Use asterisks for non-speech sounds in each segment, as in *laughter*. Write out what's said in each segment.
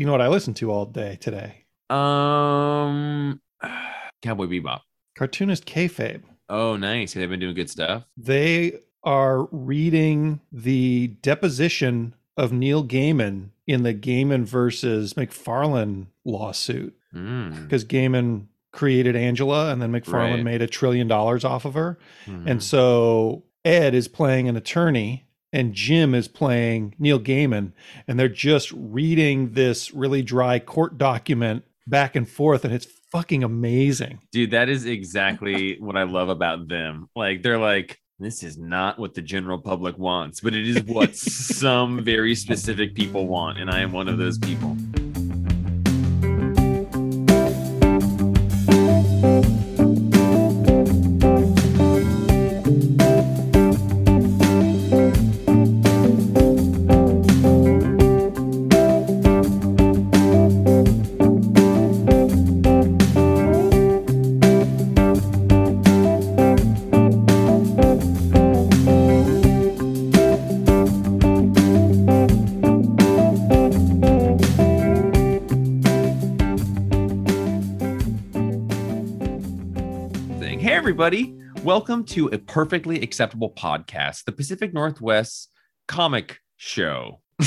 You know what I listened to all day today? Um, *sighs* Cowboy Bebop. Cartoonist kayfabe. Oh, nice. They've been doing good stuff. They are reading the deposition of Neil Gaiman in the Gaiman versus McFarlane lawsuit Mm. because Gaiman created Angela and then McFarlane Right. made a trillion dollars off of her. Mhm. And so Ed is playing an attorney and Jim is playing Neil Gaiman. And they're just reading this really dry court document back and forth. And it's fucking amazing. Dude, that is exactly what I love about them. Like they're like, this is not what the general public wants, but it is what *laughs* some very specific people want, and I am one of those people. Welcome to a perfectly acceptable podcast, the Pacific Northwest Comic Show. *laughs*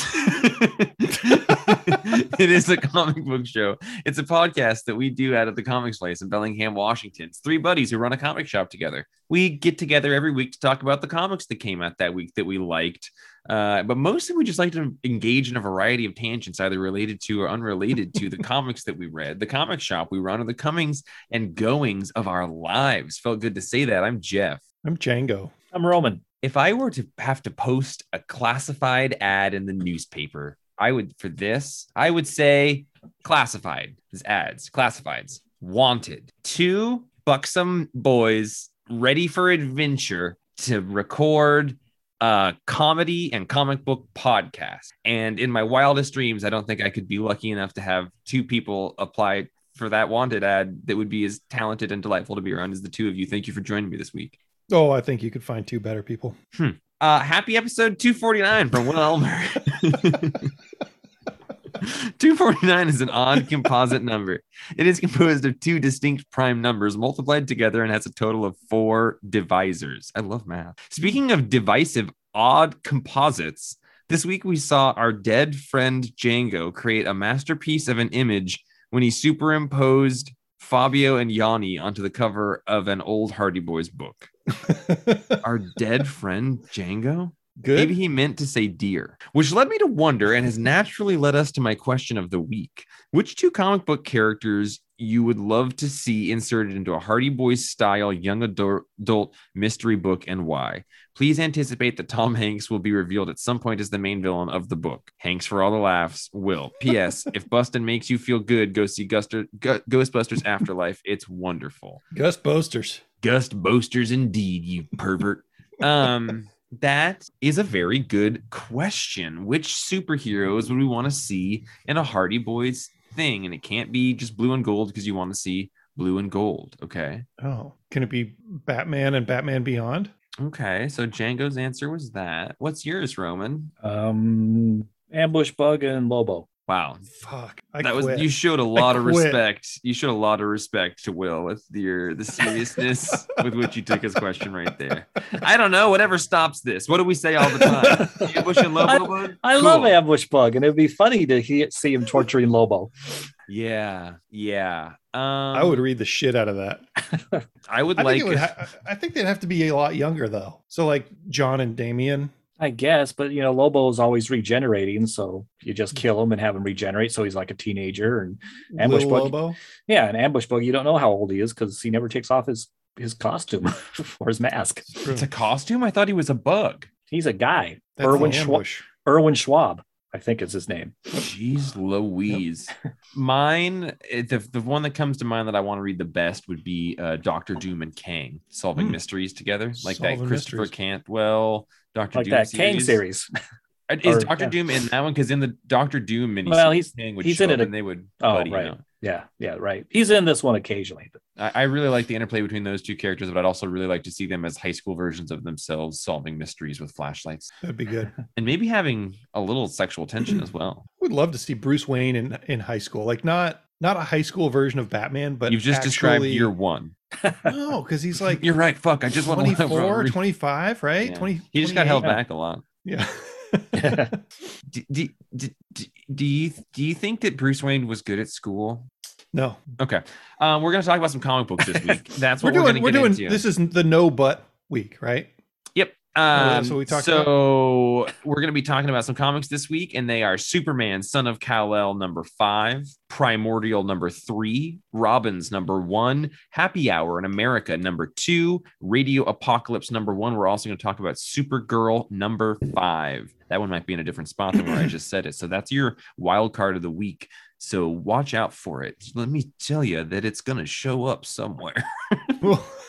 it is a comic book show. It's a podcast that we do out of the comics place in Bellingham, Washington. It's three buddies who run a comic shop together. We get together every week to talk about the comics that came out that week that we liked. Uh, but mostly we just like to engage in a variety of tangents, either related to or unrelated to the *laughs* comics that we read, the comic shop we run, or the comings and goings of our lives. Felt good to say that. I'm Jeff. I'm Django. I'm Roman. If I were to have to post a classified ad in the newspaper, I would, for this, I would say classified as ads, classifieds, wanted. Two buxom boys ready for adventure to record a comedy and comic book podcast. And in my wildest dreams, I don't think I could be lucky enough to have two people apply for that wanted ad that would be as talented and delightful to be around as the two of you. Thank you for joining me this week. Oh, I think you could find two better people. Uh, happy episode 249 from Will Elmer. *laughs* *laughs* 249 is an odd composite number. It is composed of two distinct prime numbers multiplied together and has a total of four divisors. I love math. Speaking of divisive odd composites, this week we saw our dead friend Django create a masterpiece of an image when he superimposed Fabio and Yanni onto the cover of an old Hardy Boys book. *laughs* Our dead friend Django? Good. Maybe he meant to say deer, which led me to wonder and has naturally led us to my question of the week. Which two comic book characters you would love to see inserted into a Hardy Boys style young adult, mystery book and why? Please anticipate that Tom Hanks will be revealed at some point as the main villain of the book. Hanks for all the laughs. Will. *laughs* P.S. if Bustin makes you feel good, go see Guster, Gu- Ghostbusters Afterlife. It's wonderful. Gust boasters indeed, you pervert. Um, that is a very good question. Which superheroes would we want to see in a Hardy Boys thing? And it can't be just blue and gold because you want to see blue and gold. Okay. Oh, can it be Batman and Batman Beyond? Okay. So Django's answer was that. What's yours, Roman? Um, Ambush Bug and Lobo. Wow. Fuck. I that was you showed a *laughs* lot of quit. respect. You showed a lot of respect to Will with your the seriousness with which you took his question right there. I don't know. Whatever stops this. What do we say all the time? *laughs* Ambush and Lobo. bud? I love Ambush Bug, and it'd be funny to he- see him torturing Lobo. Yeah, yeah. Um, I would read the shit out of that. *laughs* I would I like. think, it would ha- I think they'd have to be a lot younger though. So like John and Damian. I guess, but you know, Lobo is always regenerating, so you just kill him and have him regenerate. So he's like a teenager, and Ambush Bug. Lobo. Yeah, an Ambush Bug. You don't know how old he is because he never takes off his his costume *laughs* or his mask. it's a costume. I thought he was a bug. He's a guy. That's Irwin Schwab. Irwin Schwab, I think is his name. Jeez Louise. *laughs* Mine, eh, the, the one that comes to mind that I want to read the best would be uh, Doctor Doom and Kang solving Hmm. mysteries together, like that Christopher mysteries. Cantwell, Doctor Like Doom that Kang series. *laughs* Is or- Doctor yeah. Doom in that one? Because in the Doctor Doom mini, Well, he's- Kang would he's show in it and they would. Oh, buddy right. up. Yeah, yeah, right. He's in this one occasionally. But I, I really like the interplay between those two characters, but I'd also really like to see them as high school versions of themselves solving mysteries with flashlights That'd be good. *laughs* and maybe having a little sexual tension as well. I *clears throat* would love to see Bruce Wayne in in high school. Like not not a high school version of Batman, but You've just described actually- year one. No, because he's like You're right. Fuck. I just want 24, 25, right? Yeah. 20. He just got held back a lot. Yeah. Do, do, do, do- do you do you think that Bruce Wayne was good at school? no, Okay. Um, we're gonna talk about some comic books this week. *laughs* That's we're what we're, doing. gonna We're get doing. into. This is the no but week, right? Yeah, Um, so we talked so we're going to be talking about some comics this week, and they are Superman, Son of Kal El, number five, Primordial, number three, Robins, number one, Happy Hour in America, number two, Radio Apocalypse, number one. We're also going to talk about Supergirl, number five. That one might be in a different spot than where I just said it. So that's your wild card of the week. So watch out for it. Let me tell you that it's going to show up somewhere. *laughs* *laughs*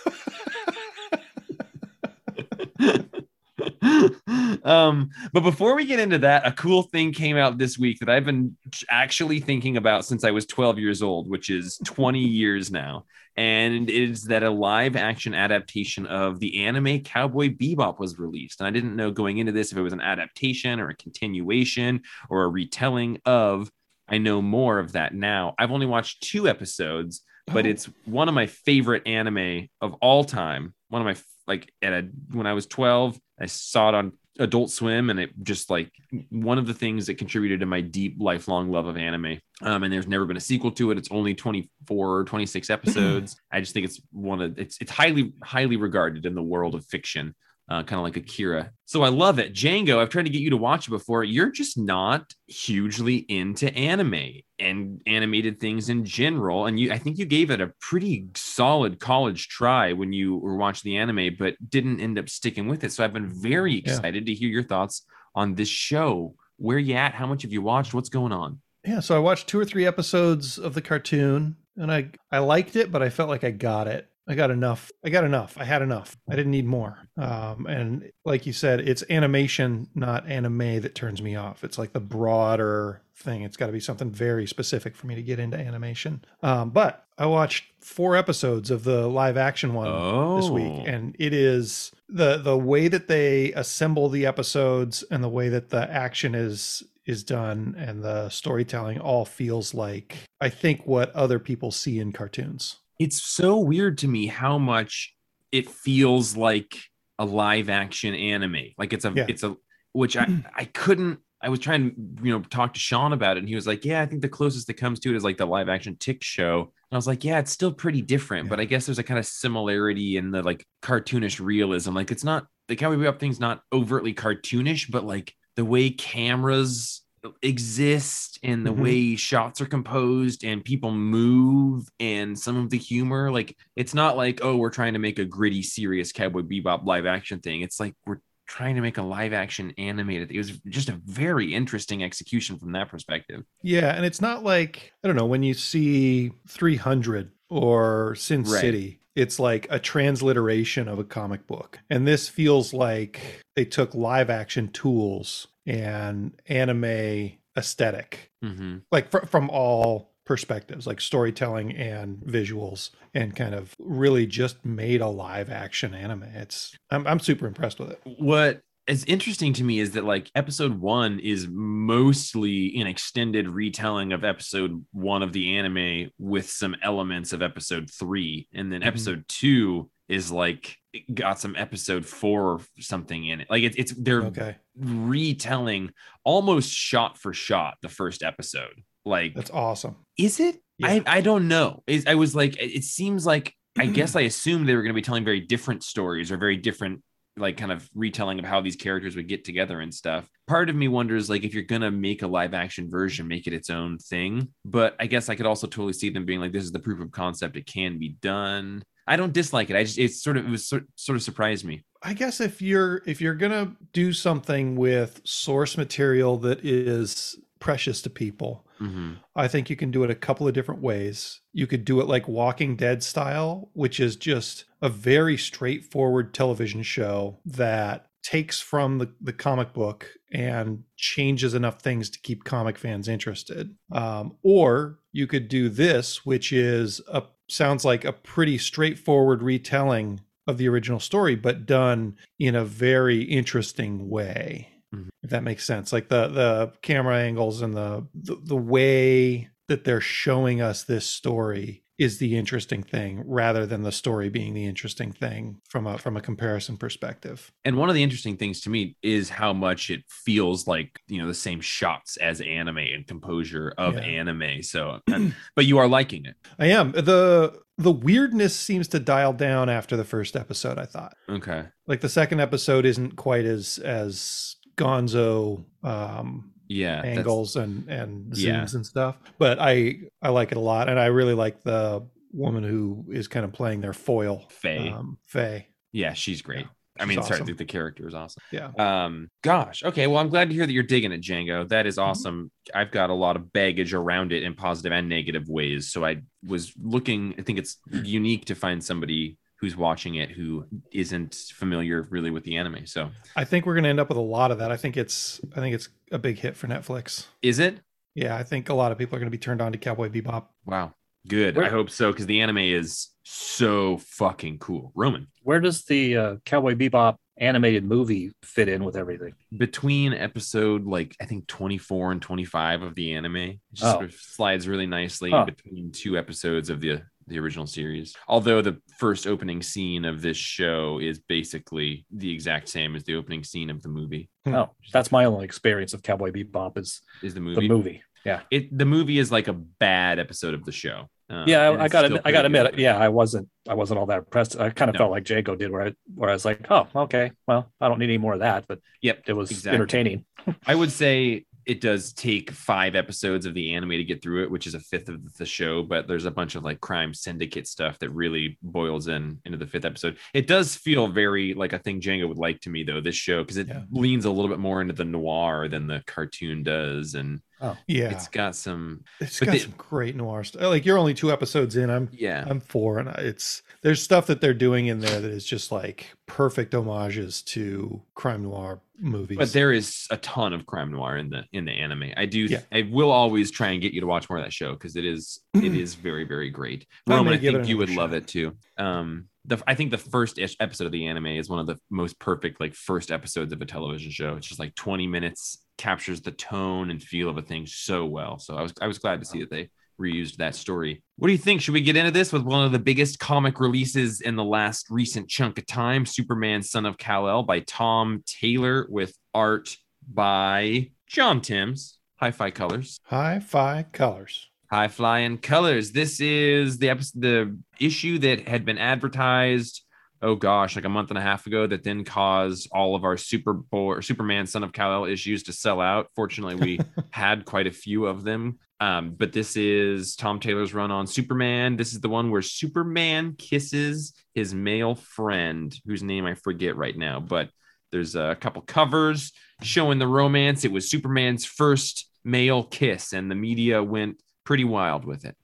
um, but before we get into that, a cool thing came out this week that I've been actually thinking about since I was 12 years old, which is 20 years now. And it is that a live action adaptation of the anime Cowboy Bebop was released. And I didn't know going into this if it was an adaptation or a continuation or a retelling of. I know more of that now. I've only watched two episodes, but Oh. it's one of my favorite anime of all time. One of my like at a when I was 12, I saw it on Adult Swim, and it just like one of the things that contributed to my deep lifelong love of anime. Um, and there's never been a sequel to it. It's only 24 or 26 episodes. *laughs* I just think it's one of it's it's highly highly regarded in the world of fiction. Uh, kind of like Akira. So I love it. Django, I've tried to get you to watch it before. You're just not hugely into anime and animated things in general. And you I think you gave it a pretty solid college try when you were watching the anime, but didn't end up sticking with it. So I've been very Yeah. excited to hear your thoughts on this show. Where you at? How much have you watched? What's going on? Yeah, so I watched two or three episodes of the cartoon and I I liked it, but I felt like I got it. I got enough. I got enough. I had enough. I didn't need more. Um, and like you said, it's animation, not anime, that turns me off. It's like the broader thing. It's got to be something very specific for me to get into animation. Um, but I watched four episodes of the live action one Oh, this week and it is the the way that they assemble the episodes and the way that the action is is done and the storytelling all feels like i think what other people see in cartoons it's so weird to me how much it feels like a live action anime. Like it's a Yeah. it's a which I *clears throat* I couldn't I was trying to you know talk to Sean about it and he was like, "Yeah, I think the closest that comes to it is like the live action Tick show." And I was like, "Yeah, it's still pretty different, but I guess there's a kind of similarity in the like cartoonish realism. Like it's not the Cowboy Bebop thing's not overtly cartoonish, but like the way cameras exist and the Mhm. way shots are composed and people move and some of the humor like it's not like oh we're trying to make a gritty serious cowboy bebop live action thing it's like we're trying to make a live action animated it was just a very interesting execution from that perspective yeah and it's not like i don't know when you see 300 or sin Right. city it's like a transliteration of a comic book and this feels like they took live action tools and anime aesthetic Mhm. like fr- from all perspectives like storytelling and visuals and kind of really just made a live action anime it's i'm, I'm super impressed with it what is interesting to me is that like episode one is mostly an extended retelling of episode one of the anime with some elements of episode three and then Mhm. episode two is like got some episode four or something in it like it's, it's they're okay retelling almost shot for shot the first episode like that's awesome is it? Yeah. I I don't know. Is I was like, it it seems like I guess *clears throat* I assumed they were going to be telling very different stories or very different like kind of retelling of how these characters would get together and stuff. Part of me wonders like if you're going to make a live action version, make it its own thing. But I guess I could also totally see them being like, this is the proof of concept. It can be done. I don't dislike it. I just it's sort of it was sort, sort of surprised me. I guess if you're if you're gonna do something with source material that is precious to people, Mhm. I think you can do it a couple of different ways. You could do it like Walking Dead style, which is just a very straightforward television show that takes from the, the comic book and changes enough things to keep comic fans interested. Um, or you could do this, which is a sounds like a pretty straightforward retelling of the original story, but done in a very interesting way. Mhm. if that makes sense. Like the the camera angles and the, the the way that they're showing us this story is the interesting thing rather than the story being the interesting thing from a from a comparison perspective. And one of the interesting things to me is how much it feels like, you know, the same shots as anime and composure of Yeah. anime. So, *clears throat* but you are liking it. I am. The the weirdness seems to dial down after the first episode, I thought. Okay. Like the second episode isn't quite as as gonzo um Yeah. angles and and zooms Yeah. and stuff. But I I like it a lot, and I really like the woman who is kind of playing their foil, Faye. Um, Faye. yeah, she's great. Yeah, I mean, awesome. the, the character is awesome. Yeah. Um, gosh. Okay. Well, I'm glad to hear that you're digging it, Django. That Mm-hmm. awesome. I've got a lot of baggage around it in positive and negative ways. So I was looking, I think it's *clears throat* unique to find somebody who's watching it who isn't familiar really with the anime. So I think we're gonna end up with a lot of that. I think it's I think it's a big hit for Netflix. is it? Yeah, I think a lot of people are gonna be turned on to Cowboy Bebop. Wow. Good. Where- I hope so because the anime is so fucking cool. Roman. Where does the uh, Cowboy Bebop animated movie fit in with everything? between episode like I think 24 and 25 of the anime. It just Oh. sort of slides really nicely Huh. between two episodes of the the original series. Although the first opening scene of this show is basically the exact same as the opening scene of the movie. Hmm. Oh, that's my only experience of Cowboy Bebop is Is the movie. the movie? movie. Yeah, It the movie is like a bad episode of the show. Um, yeah. I, I it's got still to I got to admit, good. yeah, I wasn't I wasn't all that impressed. I kind of No. felt like Django did, where I where I was like, oh, okay, well, I don't need any more of that, but Yep, it was exactly. entertaining. I would say it does take five episodes of the anime to get through it, which is a fifth of the show. But there's a bunch of like crime syndicate stuff that really boils in into the fifth episode. It does feel very like I think Django would like to me though. This show because it Yeah. leans a little bit more into the noir than the cartoon does, and oh, Yeah, it's got some it's got the- some great noir stuff. Like you're only two episodes in. I'm yeah. I'm four, and it's there's stuff that they're doing in there that is just like perfect homages to crime noir movies. But there is a ton of crime noir in the in the anime. I do. Yeah. I will always try and get you to watch more of that show because it is it is very very great. I Roman, I think you would love it too. Um, the I think the first ish episode of the anime is one of the most perfect like first episodes of a television show. It's just like twenty minutes, captures the tone and feel of a thing so well. So I was I was glad to see that they reused that story. What do you think? Should we get into this with one of the biggest comic releases in the last recent chunk of time? Superman Son of Kal-El by Tom Taylor with art by John Timms. Hi-Fi Colors. Hi-Fi colors. High flying colors. This is the episode, the issue that had been advertised. Oh gosh, like a month and a half ago, that then caused all of our Super Bowl or Superman Son of Kal El issues to sell out. Fortunately, we *laughs* had quite a few of them. Um, but this is Tom Taylor's run on Superman. This is the one where Superman kisses his male friend, whose name I forget right now. But there's a couple covers showing the romance. It was Superman's first male kiss, and the media went pretty wild with it.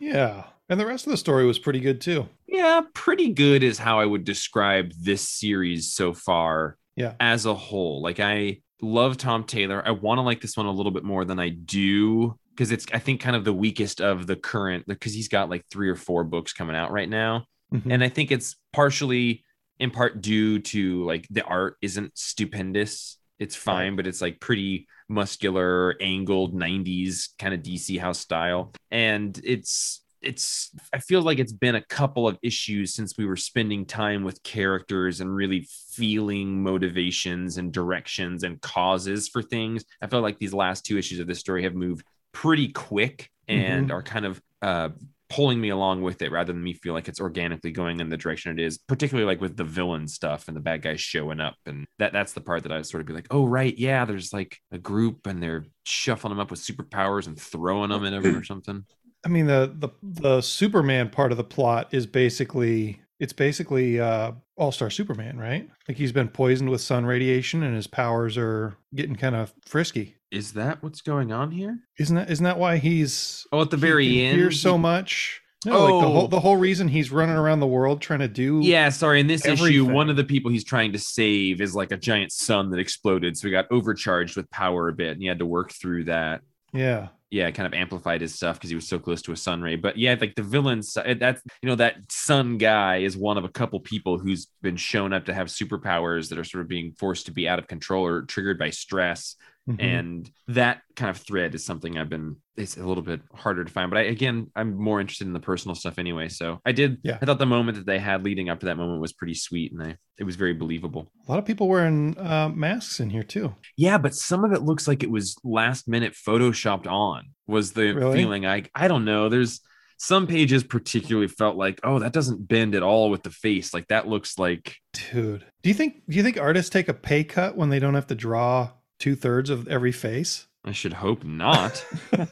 Yeah, and the rest of the story was pretty good too. Yeah, pretty good is how I would describe this series so far. Yeah. As a whole, like I love Tom Taylor. I want to like this one a little bit more than I do because it's I think kind of the weakest of the current because he's got like three or four books coming out right now. Mhm. And I think it's partially in part due to like the art isn't stupendous. It's fine, but it's like pretty muscular, angled 90s kind of DC house style. And it's it's I feel like it's been a couple of issues since we were spending time with characters and really feeling motivations and directions and causes for things. I feel like these last two issues of this story have moved pretty quick and are kind of uh pulling me along with it rather than me feel like it's organically going in the direction it is particularly like with the villain stuff and the bad guys showing up. And that that's the part that i sort of be like oh right yeah there's like a group and they're shuffling them up with superpowers and throwing them in them or *clears throat* something I mean the the the Superman part of the plot is basically it's basically uh All-Star Superman, right? Like he's been poisoned with sun radiation and his powers are getting kind of frisky. is that what's going on here Isn't that isn't that why he's oh at the very can end hear so much? No, like the Oh. whole the whole reason he's running around the world trying to do yeah sorry in this issue one of the people he's trying to save is like a giant sun that exploded so he got overcharged with power a bit and he had to work through that yeah. Yeah, kind of amplified his stuff because he was so close to a sun ray. But yeah, like the villains, eh, that's you know that sun guy is one of a couple people who's been shown up to have superpowers that are sort of being forced to be out of control or triggered by stress. Mhm. And that kind of thread is something I've been. It's a little bit harder to find, but I, again, I'm more interested in the personal stuff anyway. So I did. Yeah. I thought the moment that they had leading up to that moment was pretty sweet, and I it was very believable. a lot of people wearing uh, masks in here too. Yeah, but some of it looks like it was last minute photoshopped on. Was the Really? feeling I I don't know. There's some pages particularly felt like, oh, that doesn't bend at all with the face. Like that looks like Dude, do you think do you think artists take a pay cut when they don't have to draw two thirds of every face? I should hope not. *laughs*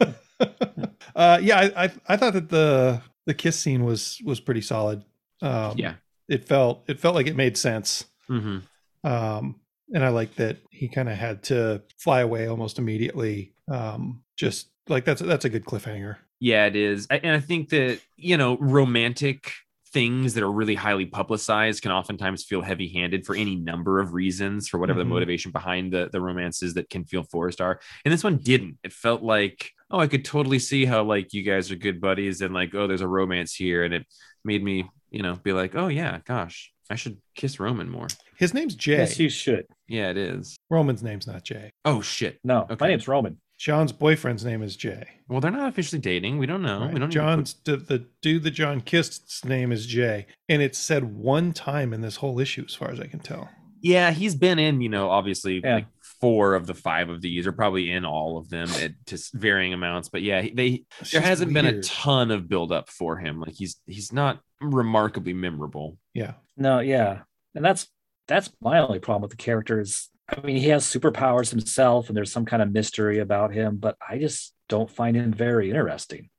uh, yeah, I, I I thought that the the kiss scene was was pretty solid. Um, yeah. it felt it felt like it made sense. hmm Um, and I like that he kind of had to fly away almost immediately. Um, just like that's that's a good cliffhanger. Yeah, it is. I- And I think that, you know, romantic things that are really highly publicized can oftentimes feel heavy handed for any number of reasons, for whatever Mhm. the motivation behind the, the romances that can feel forced are. And this one didn't. It felt like, oh, I could totally see how, like, you guys are good buddies and, like, oh, there's a romance here. And it made me, you know, be like, oh, yeah, gosh, I should kiss Roman more. His name's Jay. Yes, you should. Yeah, it is. Roman's name's not Jay. Oh, shit. No, Okay. my name's Roman. John's boyfriend's name is Jay. Well, they're not officially dating. We don't know. right? We don't even John's the, the dude that John kissed's name is Jay, and it's said one time in this whole issue, as far as I can tell. Yeah, he's been in, you know, obviously Yeah. like four of the five of these, or probably in all of them at just varying amounts. But yeah, they It's there hasn't been a ton of buildup for him. Like he's he's not remarkably memorable. Yeah, No, yeah, and that's that's my only problem with the character is I mean he has superpowers himself, and there's some kind of mystery about him, but I just don't find him very interesting.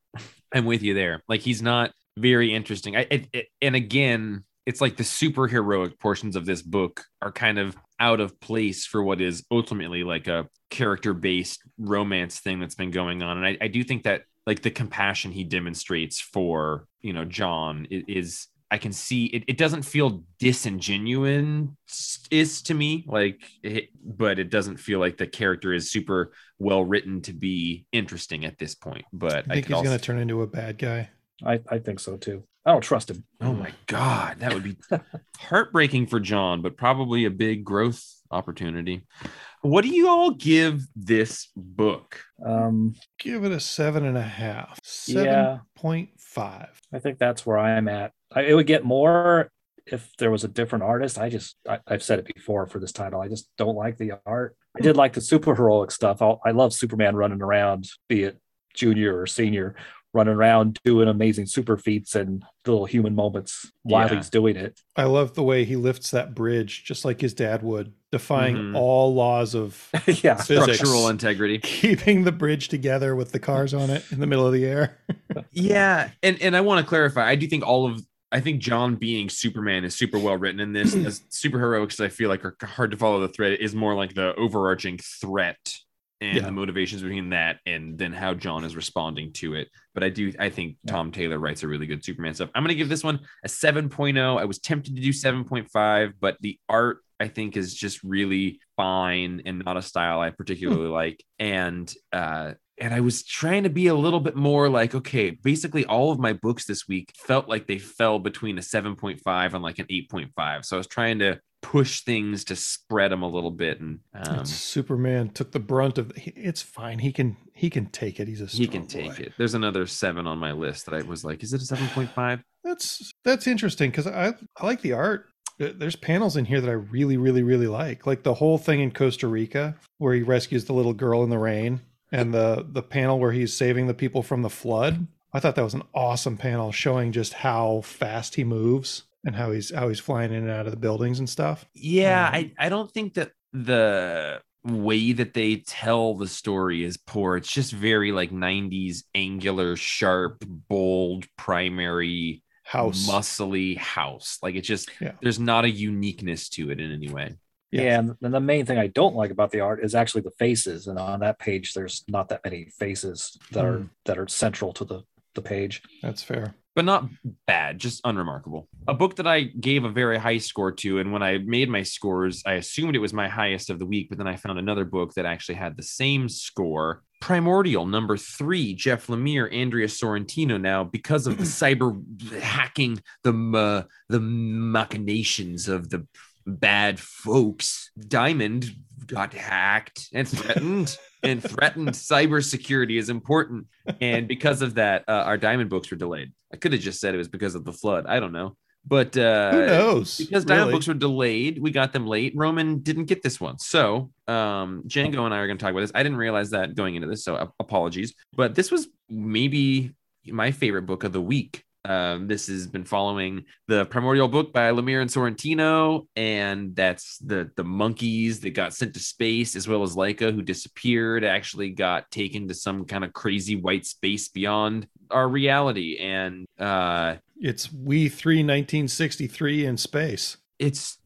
I'm with you there. Like he's not very interesting. I it, it- and again, it's like the superheroic portions of this book are kind of out of place for what is ultimately like a character based romance thing that's been going on. And I, I do think that like the compassion he demonstrates for you know John is. I can see it, it doesn't feel disingenuous is to me like it, but it doesn't feel like the character is super well written to be interesting at this point but I I, think could he's also going to turn into a bad guy. I, I think so too. I don't trust him. Oh my God, that would be heartbreaking for John, but probably a big growth opportunity. What do you all give this book? Um, Give it a seven and a half. Yeah. Seven point five. I think that's where I'm at. I, it would get more if there was a different artist. I just, I, I've said it before for this title. I just don't like the art. I did like the super heroic stuff. i I love Superman running around, be it junior or senior, running around doing amazing super feats and little human moments while Yeah. he's doing it. I love the way he lifts that bridge, just like his dad would, defying Mhm. all laws of *laughs* yeah. Physics. Structural integrity. *laughs* keeping the bridge together with the cars on it in the middle of the air. *laughs* Yeah, and and I want to clarify. I do think all of I think John being Superman is super well written in this. *clears throat* As superheroics, I feel like are hard to follow the thread. Is more like the overarching threat and Yeah. the motivations between that, and then how John is responding to it. But I do I think. Tom Taylor writes a really good Superman stuff. I'm going to give this one a 7.0. I was tempted to do 7.5, but the art I think is just really fine and not a style I particularly like. And uh and I was trying to be a little bit more like, okay, basically all of my books this week felt like they fell between a 7.5 and like an 8.5. So I was trying to push things to spread them a little bit. And um, Superman took the brunt of. It's fine. He can. He can take it. He's a. he can take boy. it. There's another seven on my list that I was like, is it a 7.5? That's that's interesting because I I like the art. There's panels in here that I really really really like, like the whole thing in Costa Rica where he rescues the little girl in the rain, and the the panel where he's saving the people from the flood. I thought that was an awesome panel showing just how fast he moves and how he's how he's flying in and out of the buildings and stuff. Yeah, Um, I, I don't think that the way that they tell the story is poor. It's just very like 90s angular, sharp, bold, primary, House. muscly house. Like it's just Yeah. there's not a uniqueness to it in any way. Yeah. Yeah. and, and the main thing I don't like about the art is actually the faces. And on that page, there's not that many faces that are Hmm. that are central to the the page. That's fair. but not bad, just unremarkable. A book that I gave a very high score to, and when I made my scores, I assumed it was my highest of the week, but then I found another book that actually had the same score, Primordial number three, Jeff Lemire, Andrea Sorrentino. Now, because of the *clears throat* cyber hacking, the uh, the machinations of the bad folks, Diamond got hacked and threatened. and threatened cybersecurity is important. And because of that, uh, our Diamond books were delayed. I could have just said it was because of the flood. I don't know. But uh, Who knows? because Diamond books were delayed, we got them late. Roman didn't get this one. So um, Django and I are going to talk about this. I didn't realize that going into this. So uh, apologies. But this was maybe my favorite book of the week. Um, this has been following the primordial book by Lemire and Sorrentino, and that's the the monkeys that got sent to space, as well as Laika, who disappeared, actually got taken to some kind of crazy white space beyond our reality, and uh, It's We 3 1963 in space. it's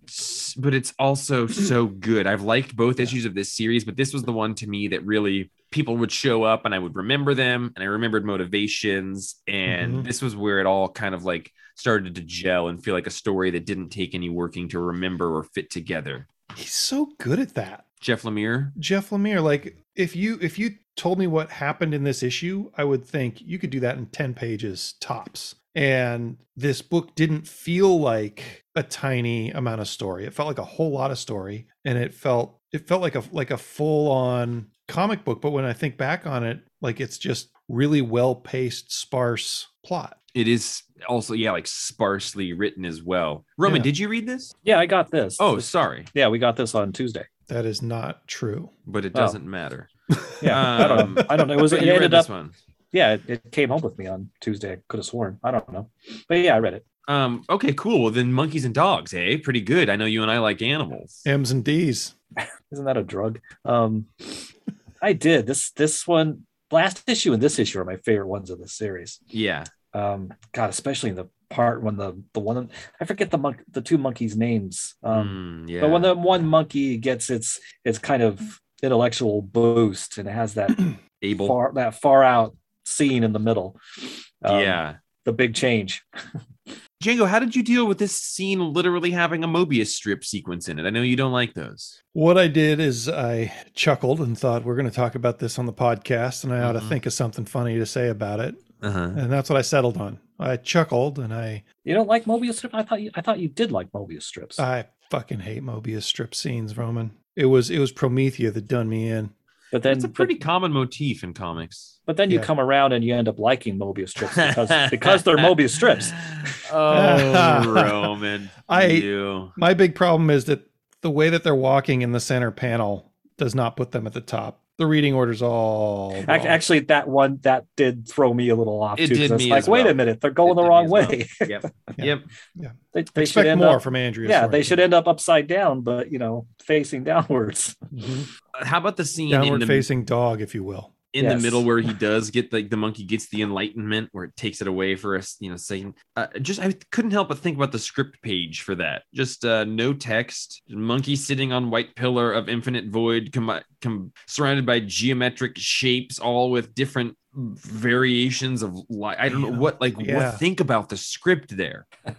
but it's also so good. I've liked both issues of this series, but this was the one to me that really people would show up and I would remember them and I remembered motivations and Mhm. this was where it all kind of like started to gel and feel like a story that didn't take any working to remember or fit together. He's so good at that. Jeff Lemire, Jeff Lemire, like if you if you told me what happened in this issue, I would think you could do that in 10 pages tops. And this book didn't feel like a tiny amount of story. It felt like a whole lot of story and it felt it felt like a like a full on comic book, but when I think back on it, like it's just really well-paced sparse plot. it is also yeah like sparsely written as well. Roman, Yeah. did you read this? Yeah, I got this. Oh, This- sorry, yeah, we got this on Tuesday. That is not true. but it Oh. doesn't matter. Yeah, I don't Um, know. I don't know. It was But it you read ended this up. one. Yeah, it, it came home with me on Tuesday. I could have sworn. I don't know, but yeah, I read it. Um, okay, cool. Well, then monkeys and dogs, eh? Pretty good. I know you and I like animals. M's and D's. *laughs* Isn't that a drug? Um, I did this. This one, last issue and this issue are my favorite ones of the series. Yeah. Um, God, especially in the part when the the one I forget the monk the two monkeys' names. Um, Mm, yeah. But when the one monkey gets its its kind of intellectual boost and it has that *clears throat* Able. far that far out scene in the middle. um, yeah. The big change. Django, how did you deal with this scene literally having a Mobius strip sequence in it? I know you don't like those. What I did is I chuckled and thought we're going to talk about this on the podcast, and I ought to Mhm. think of something funny to say about it. Uh-huh. And that's what I settled on. I chuckled and I You don't like Mobius strip? I thought you I thought you did like Mobius strips. I fucking hate Mobius strip scenes, Roman. It was it was Promethea that done me in. But then It's a pretty common motif in comics. but then you Yeah. come around and you end up liking Mobius strips because *laughs* because they're Mobius strips. *laughs* Oh, Roman. *laughs* I- you. My big problem is that the way that they're walking in the center panel does not put them at the top. The reading order's all wrong. Actually, that one that did throw me a little off It too. 'cause did me like, as wait well. a minute, they're going It the wrong as well. way. *laughs* Yep. Yeah. Yep. they, they should expect end more up, from Andrea. yeah, they should end up upside down, but you know, facing *laughs* downwards. Mhm. How about the scene in downward the facing dog, if you will. In Yes. the middle where he does get like the monkey gets the enlightenment where it takes it away for us you know saying uh, just i couldn't help but think about the script page for that just uh no text monkey sitting on white pillar of infinite void com- com- surrounded by geometric shapes all with different variations of light i don't know what like Yeah. what think about the script there *laughs*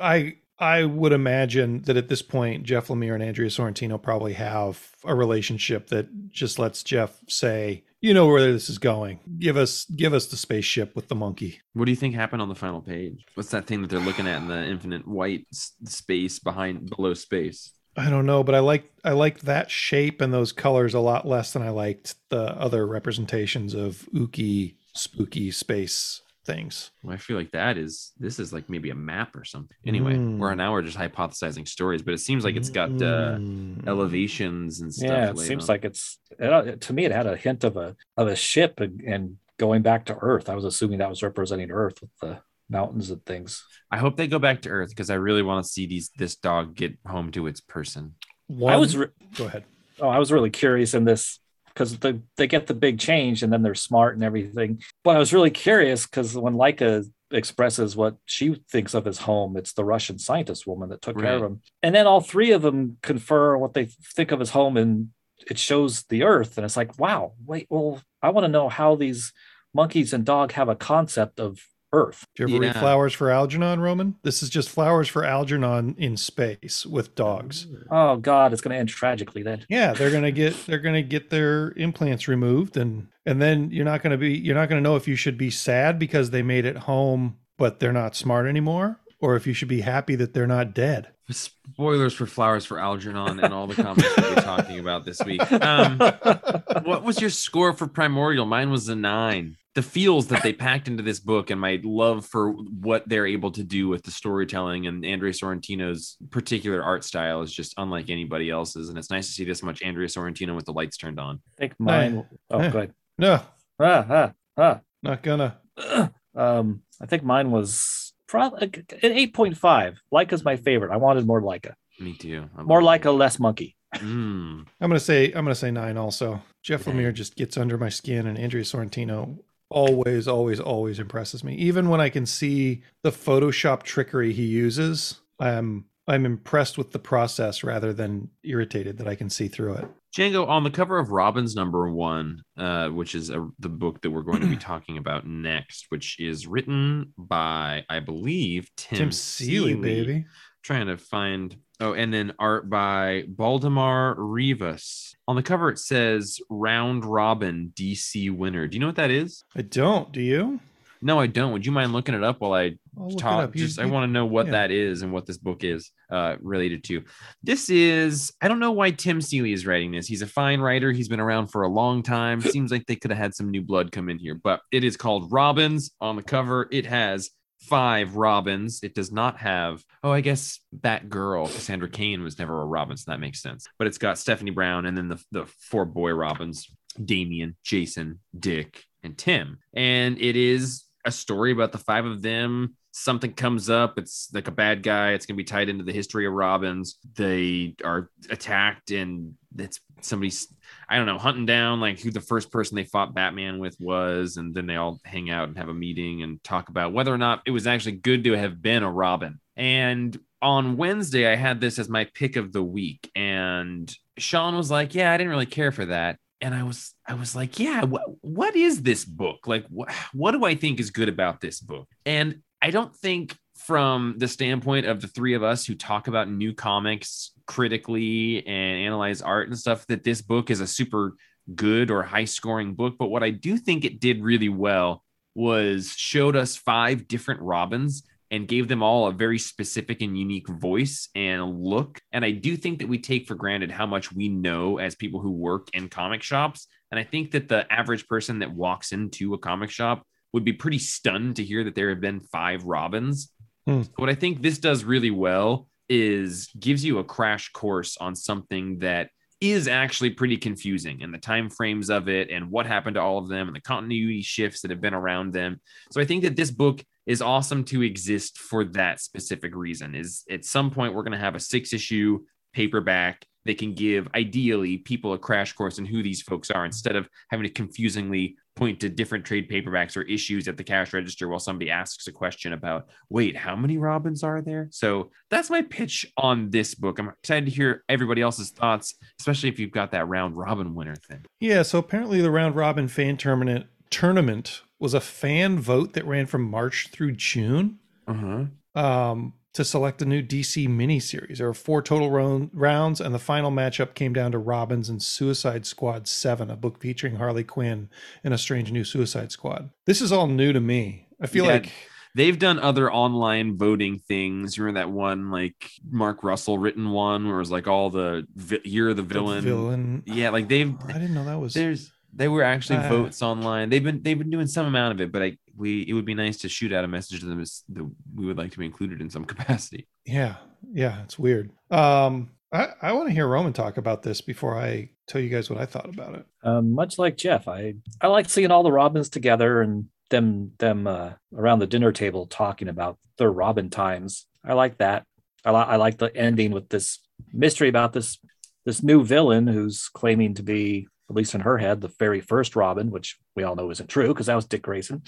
I I would imagine that at this point, Jeff Lemire and Andrea Sorrentino probably have a relationship that just lets Jeff say, "You know where this is going. Give us give us the spaceship with the monkey." what do you think happened on the final page what's that thing that they're looking at in the infinite white s- space behind below space I don't know, but I like I liked that shape and those colors a lot less than I liked the other representations of ooky, spooky space things. Well, I feel like that is this is like maybe a map or something. Anyway, Mm. we're now we're just hypothesizing stories, but it seems like it's got uh, Mm. elevations and stuff. yeah, it seems on. like it's it, uh, to me it had a hint of a of a ship and, and going back to Earth. I was assuming that was representing Earth with the mountains and things. I hope they go back to Earth because I really want to see these this dog get home to its person. One, I was re- go ahead. oh, I was really curious in this because the, they get the big change and then they're smart and everything. But I was really curious because when Laika expresses what she thinks of as home, it's the Russian scientist woman that took care of him. And then all three of them confer what they think of as home and it shows the earth. And it's like, wow, wait, well, I want to know how these monkeys and dog have a concept of Earth. Do you ever read Flowers for Algernon, Roman? This is just Flowers for Algernon in space with dogs. Oh God, it's going to end tragically then. Yeah, they're gonna get *laughs* they're gonna get their implants removed, and and then you're not gonna be you're not gonna know if you should be sad because they made it home, but they're not smart anymore, or if you should be happy that they're not dead. Spoilers for Flowers for Algernon and all the comics we'll be talking about this week. Um, *laughs* what was your score for Primordial? Mine was a nine. The feels that they packed into this book and my love for what they're able to do with the storytelling and Andrea Sorrentino's particular art style is just unlike anybody else's. And it's nice to see this much Andrea Sorrentino with the lights turned on. I think mine. Oh, eh. go ahead. No, Ah, ah, ah. not gonna. *clears throat* Um, I think mine was probably an eight point five. Laika's my favorite. I wanted more Laika, Me too. I'm more Laika, less monkey. Mm. I'm gonna say I'm gonna say nine also. Jeff Nine. Lemire just gets under my skin, and Andrea Sorrentino always, always, always impresses me. Even when I can see the Photoshop trickery he uses, I'm I'm impressed with the process rather than irritated that I can see through it. Django, on the cover of Robin's number one, uh, which is a, the book that we're going to be *clears throat* talking about next, which is written by, I believe, Tim, Tim Seeley, baby. Trying to find, oh, and then art by Baldemar Rivas. On the cover, it says Round Robin DC winner. Do you know what that is? I don't. Do you? No, I don't. Would you mind looking it up while I talk? You- Just I want to know what yeah. that is and what this book is uh, related to. This is I don't know why Tim Seeley is writing this. He's a fine writer. He's been around for a long time. Seems like they could have had some new blood come in here, but it is called Robins on the cover. It has five Robins. It does not have. Oh, I guess Batgirl Cassandra Cain was never a Robin, so that makes sense. But it's got Stephanie Brown and then the the four boy Robins: Damian, Jason, Dick, and Tim. And it is a story about the five of them. Something comes up. It's like a bad guy. It's going to be tied into the history of Robins. They are attacked, and it's somebody's, I don't know, hunting down like who the first person they fought Batman with was. And then they all hang out and have a meeting and talk about whether or not it was actually good to have been a Robin. And on Wednesday, I had this as my pick of the week. And Sean was like, Yeah, I didn't really care for that and I was I was like, yeah, what what is this book? Like what what do I think is good about this book? And I don't think from the standpoint of the three of us who talk about new comics critically and analyze art and stuff that this book is a super good or high scoring book, but what I do think it did really well was showed us five different Robins and gave them all a very specific and unique voice and look. And I do think that we take for granted how much we know as people who work in comic shops. And I think that the average person that walks into a comic shop would be pretty stunned to hear that there have been five Robins. Hmm. What I think this does really well is gives you a crash course on something that is actually pretty confusing and the time frames of it and what happened to all of them and the continuity shifts that have been around them. So I think that this book is awesome to exist for that specific reason. Is at some point we're going to have a six issue paperback that can give ideally people a crash course in who these folks are instead of having to confusingly point to different trade paperbacks or issues at the cash register while somebody asks a question about wait how many robins are there? So that's my pitch on this book. I'm excited to hear everybody else's thoughts especially if you've got that round robin winner thing. Yeah, so apparently the round robin fan tournament tournament was a fan vote that ran from March through June. Uh-huh. Um, to select a new DC miniseries. There were four total round, rounds, and the final matchup came down to Robins and Suicide Squad 7, a book featuring Harley Quinn and a strange new Suicide Squad. This is all new to me. I feel Yeah, like they've done other online voting things. You Remember that one, like Mark Russell written one, where it was like all the vi- you're the the villain. villain. Yeah, like they've I didn't know that was. there's they were actually Ah. votes online. They've been they've been doing some amount of it, but I we it would be nice to shoot out a message to them as that we would like to be included in some *laughs* capacity. Yeah, yeah, it's weird. Um, I, I want to hear Roman talk about this before I tell you guys what I thought about it. Um, much like Jeff, I I like seeing all the Robins together and them them uh, around the dinner table talking about their Robin times. I like that. I, li- I like the ending with this mystery about this this new villain who's claiming to be, at least in her head, the very first Robin, which we all know isn't true because that was Dick Grayson.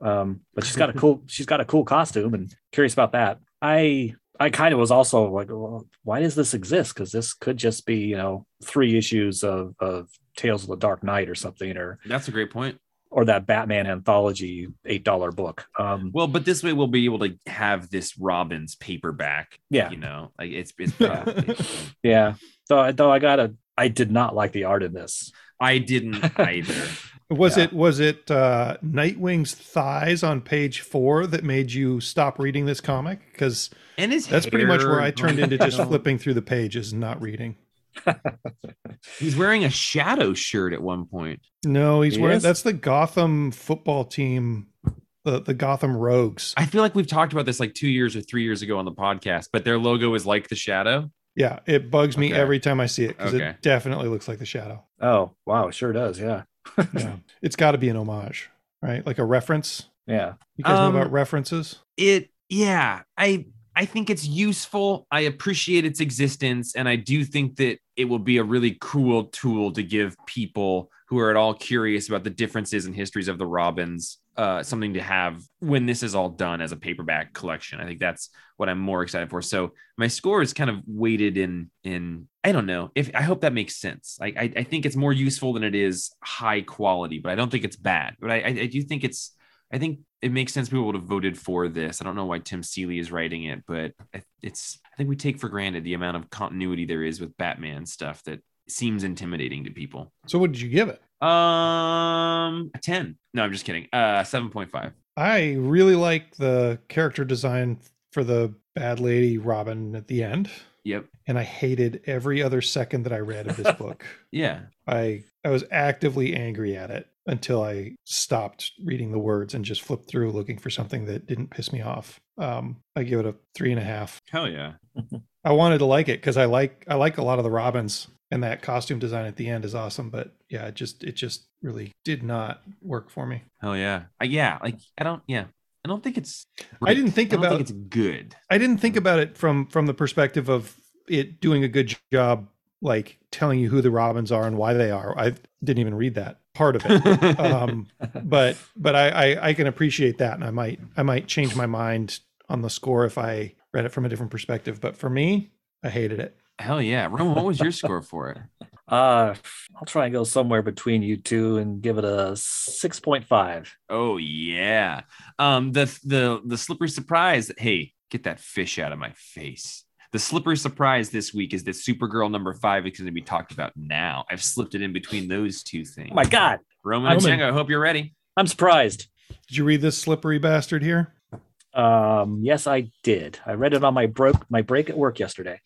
Um, but she's got a cool *laughs* she's got a cool costume and curious about that. I I kind of was also like, well, why does this exist? Because this could just be, you know, three issues of of Tales of the Dark Knight or something, or That's a great point. or that Batman anthology eight dollar book. Um, Well, but this way we'll be able to have this Robin's paperback. Yeah. You know, like it's it's probably, *laughs* yeah, though though I gotta I did not like the art in this. I didn't either. *laughs* Was Yeah. it was it uh, Nightwing's thighs on page four that made you stop reading this comic? Because And his that's pretty much where I turned into just *laughs* flipping through the pages and not reading. *laughs* He's wearing a shadow shirt at one point. No, he's He wearing is? that's the Gotham football team, the the Gotham Rogues. I feel like we've talked about this like two years or three years ago on the podcast, but their logo is like the shadow. Yeah, it bugs me Okay. every time I see it because Okay. it definitely looks like the shadow. Oh wow, sure does. Yeah, Yeah, *laughs* it's got to be an homage, right? Like a reference. yeah. You guys Um, know about references? It yeah, I I think it's useful. I appreciate its existence, and I do think that it will be a really cool tool to give people who are at all curious about the differences and histories of the Robins uh, something to have when this is all done as a paperback collection. I think that's what I'm more excited for. So my score is kind of weighted in in I don't know if I hope that makes sense. Like I, I think it's more useful than it is high quality, but I don't think it's bad. But I, I, I do think it's I think it makes sense people would have voted for this. I don't know why Tim Seeley is writing it, but it's I think we take for granted the amount of continuity there is with Batman stuff that seems intimidating to people. So what did you give it? Um, a 10. No, I'm just kidding. Uh, 7.5. I really like the character design for the bad lady Robin at the end, Yep. and I hated every other second that I read of this *laughs* book. Yeah. I I was actively angry at it until I stopped reading the words and just flipped through looking for something that didn't piss me off. Um, I give it a three and a half. Hell yeah. *laughs* I wanted to like it because I like I like a lot of the Robins and that costume design at the end is awesome. But yeah, it just it just really did not work for me. Hell yeah. Uh, yeah. Like I don't. Yeah. I don't think it's. I didn't think I don't about think it's good. I didn't think about it from from the perspective of it doing a good job, like telling you who the Robins are and why they are. I didn't even read that part of it. um, *laughs* but but I, I I can appreciate that, and I might I might change my mind on the score if I read it from a different perspective. But for me, I hated it. Hell yeah. Roman, what was your score for it? *laughs* Uh, I'll try and go somewhere between you two and give it a six point five. Oh yeah. Um the the the slippery surprise. Hey, get that fish out of my face. The slippery surprise this week is that Supergirl number five is going to be talked about now. I've slipped it in between those two things. Oh my god, Roman I'm- I hope you're ready. I'm surprised. Did you read this slippery bastard here? Um, yes, I did. I read it on my broke my break at work yesterday.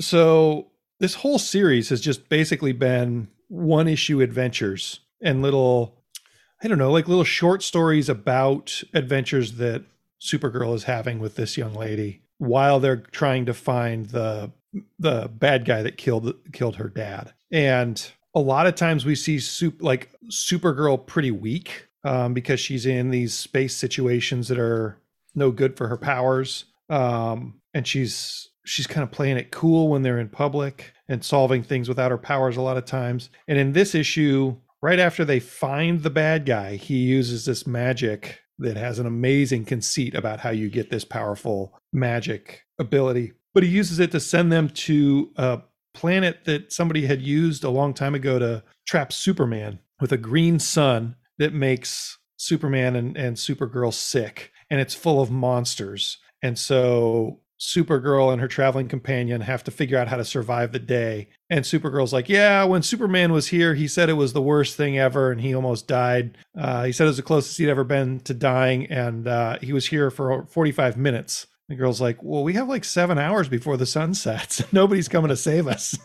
So this whole series has just basically been one issue adventures and little I don't know, like little short stories about adventures that Supergirl is having with this young lady while they're trying to find the the bad guy that killed killed her dad. And a lot of times we see soup like Supergirl pretty weak um, because she's in these space situations that are no good for her powers. Um, and she's she's kind of playing it cool when they're in public and solving things without her powers a lot of times. And in this issue, right after they find the bad guy, he uses this magic that has an amazing conceit about how you get this powerful magic ability. But he uses it to send them to a planet that somebody had used a long time ago to trap Superman with a green sun that makes Superman and, and Supergirl sick. And it's full of monsters. And so Supergirl and her traveling companion have to figure out how to survive the day. And Supergirl's like, Yeah, when Superman was here, he said it was the worst thing ever and he almost died. Uh, he said it was the closest he'd ever been to dying. And uh, he was here for 45 minutes. The girl's like, Well, we have like seven hours before the sun sets. *laughs* Nobody's coming to save us.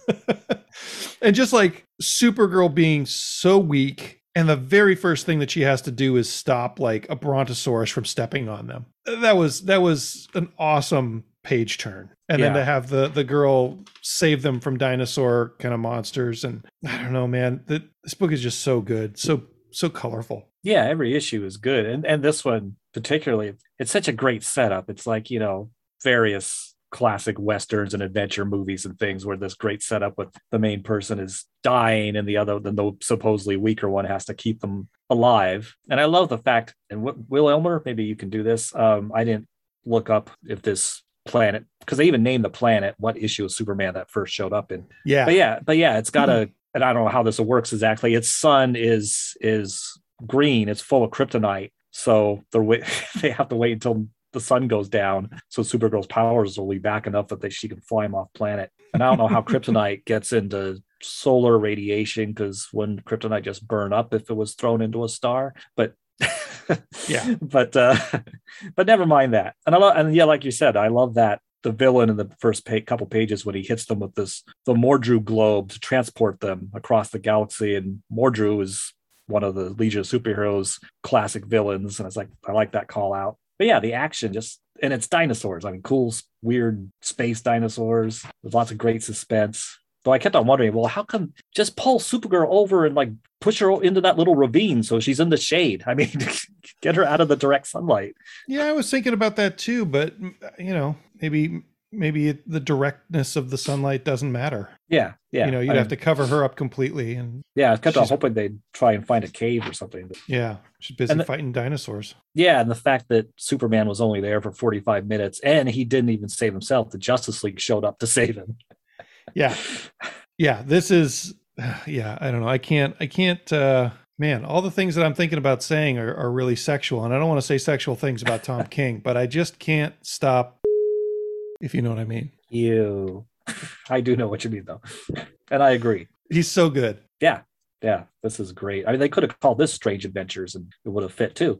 *laughs* and just like Supergirl being so weak. And the very first thing that she has to do is stop like a brontosaurus from stepping on them. That was that was an awesome page turn. And then to have the the girl save them from dinosaur kind of monsters. And I don't know, man. The, this book is just so good. So so colorful. Yeah, every issue is good, and and this one particularly, it's such a great setup. It's like you know various classic westerns and adventure movies and things where this great setup with the main person is dying and the other, then the supposedly weaker one has to keep them alive. And I love the fact, and Will Elmer, maybe you can do this. Um, I didn't look up if this planet because they even named the planet what issue of Superman that first showed up in Yeah. but yeah, but yeah, it's got a, and I don't know how this works exactly. Its sun is is green, it's full of kryptonite. So they're wait, *laughs* they have to wait until the sun goes down so Supergirl's powers will be back enough that they, she can fly him off planet. And I don't know how *laughs* kryptonite gets into solar radiation because when kryptonite just burn up if it was thrown into a star, but *laughs* Yeah. but uh but never mind that. And I love and yeah, like you said, I love that the villain in the first couple pages when he hits them with this the Mordru globe to transport them across the galaxy, and Mordru is one of the Legion of Superheroes classic villains, and it's like I like that call out. But yeah, the action just and it's dinosaurs. I mean, cool, weird space dinosaurs. There's lots of great suspense. Though I kept on wondering, well, how come just pull Supergirl over and like push her into that little ravine so she's in the shade? I mean, *laughs* get her out of the direct sunlight. Yeah, I was thinking about that too, but you know, maybe maybe it, the directness of the sunlight doesn't matter. Yeah, yeah. you know, you'd I have mean, to cover her up completely, and Yeah, I kept on hoping they'd try and find a cave or something. But yeah, she's busy the- fighting dinosaurs. yeah, and the fact that Superman was only there for 45 minutes and he didn't even save himself. The Justice League showed up to save him. Yeah, *laughs* yeah. This is, *sighs* yeah. I don't know. I can't. I can't. uh Man, all the things that I'm thinking about saying are, are really sexual, and I don't want to say sexual things about Tom *laughs* King, but I just can't stop. If you know what I mean. You, I do know what you mean though, and I agree. He's so good. Yeah, yeah, this is great. I mean, they could have called this Strange Adventures and it would have fit too.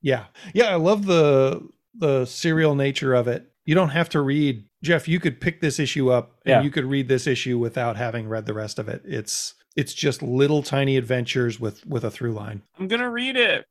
Yeah. Yeah, I love the the serial nature of it. You don't have to read Jeff, you could pick this issue up and Yeah. you could read this issue without having read the rest of it. It's it's just little tiny adventures with with a through line. I'm gonna read it.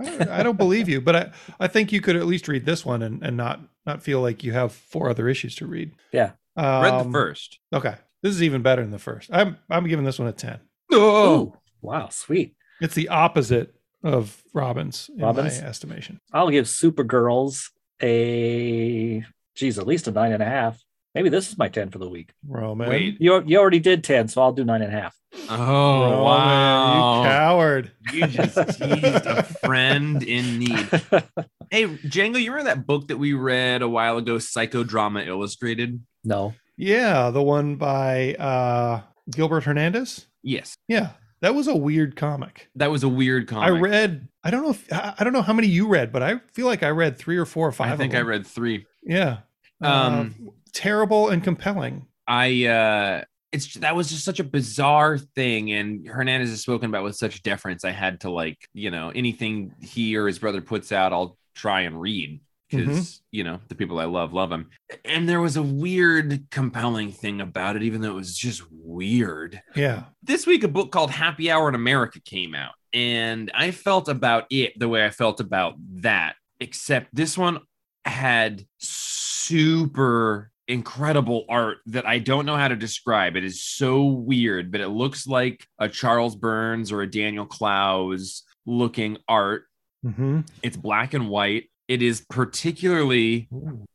I, I don't believe you, but I I think you could at least read this one and and not not feel like you have four other issues to read. Yeah. Um, Read the first. Okay. This is even better than the first. I'm I'm giving this one a 10. Oh, Ooh, wow, sweet. It's the opposite of Robins in my estimation. I'll give Supergirls a, geez, at least a nine and a half. Maybe this is my 10 for the week. Roman. wait. You, you already did 10, so I'll do nine and a half. Oh, Roman, wow. You coward. You just *laughs* teased a friend in need. *laughs* Hey, Django, you remember that book that we read a while ago, Psychodrama Illustrated? no. Yeah, the one by uh Gilbert Hernandez. Yes. Yeah, that was a weird comic. That was a weird comic. I read. I don't know if I I don't know how many you read, but I feel like I read three or four or five. I of think I read three. Yeah. Um, Uh, terrible and compelling. I uh it's that was just such a bizarre thing and Hernandez is spoken about with such deference. I had to like, you know, anything he or his brother puts out, I'll try and read because you know the people I love love him. And there was a weird, compelling thing about it, even though it was just weird. Yeah. This week, a book called Happy Hour in America came out, and I felt about it the way I felt about that, except this one had super incredible art that I don't know how to describe. It is so weird, but it looks like a Charles Burns or a Daniel Clowes looking art. hmm It's black and white. It is particularly,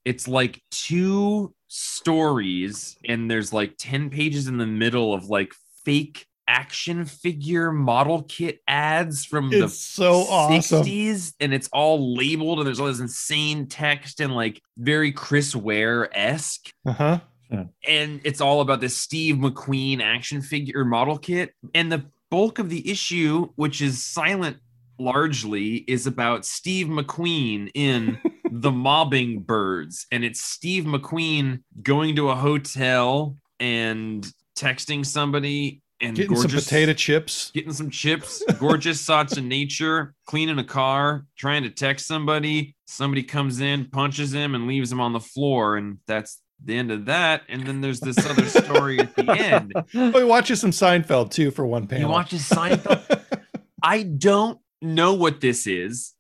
it's like two stories, and there's like 10 pages in the middle of like fake action figure model kit ads from the It's so awesome. 60s and it's all labeled and there's all this insane text and like very Chris Ware esque. Uh huh. And it's all about this Steve McQueen action figure model kit. And the bulk of the issue, which is silent largely, is about Steve McQueen in *laughs* the mobbing birds. And it's Steve McQueen going to a hotel and texting somebody and Getting some gorgeous- potato chips. getting some chips, gorgeous thoughts of nature, cleaning a car, trying to text somebody. Somebody comes in, punches him, and leaves him on the floor. And that's the end of that. And then there's this other story at the end. *laughs* Oh, he watches some Seinfeld too for one He panel. watches Seinfeld. I don't know what this is.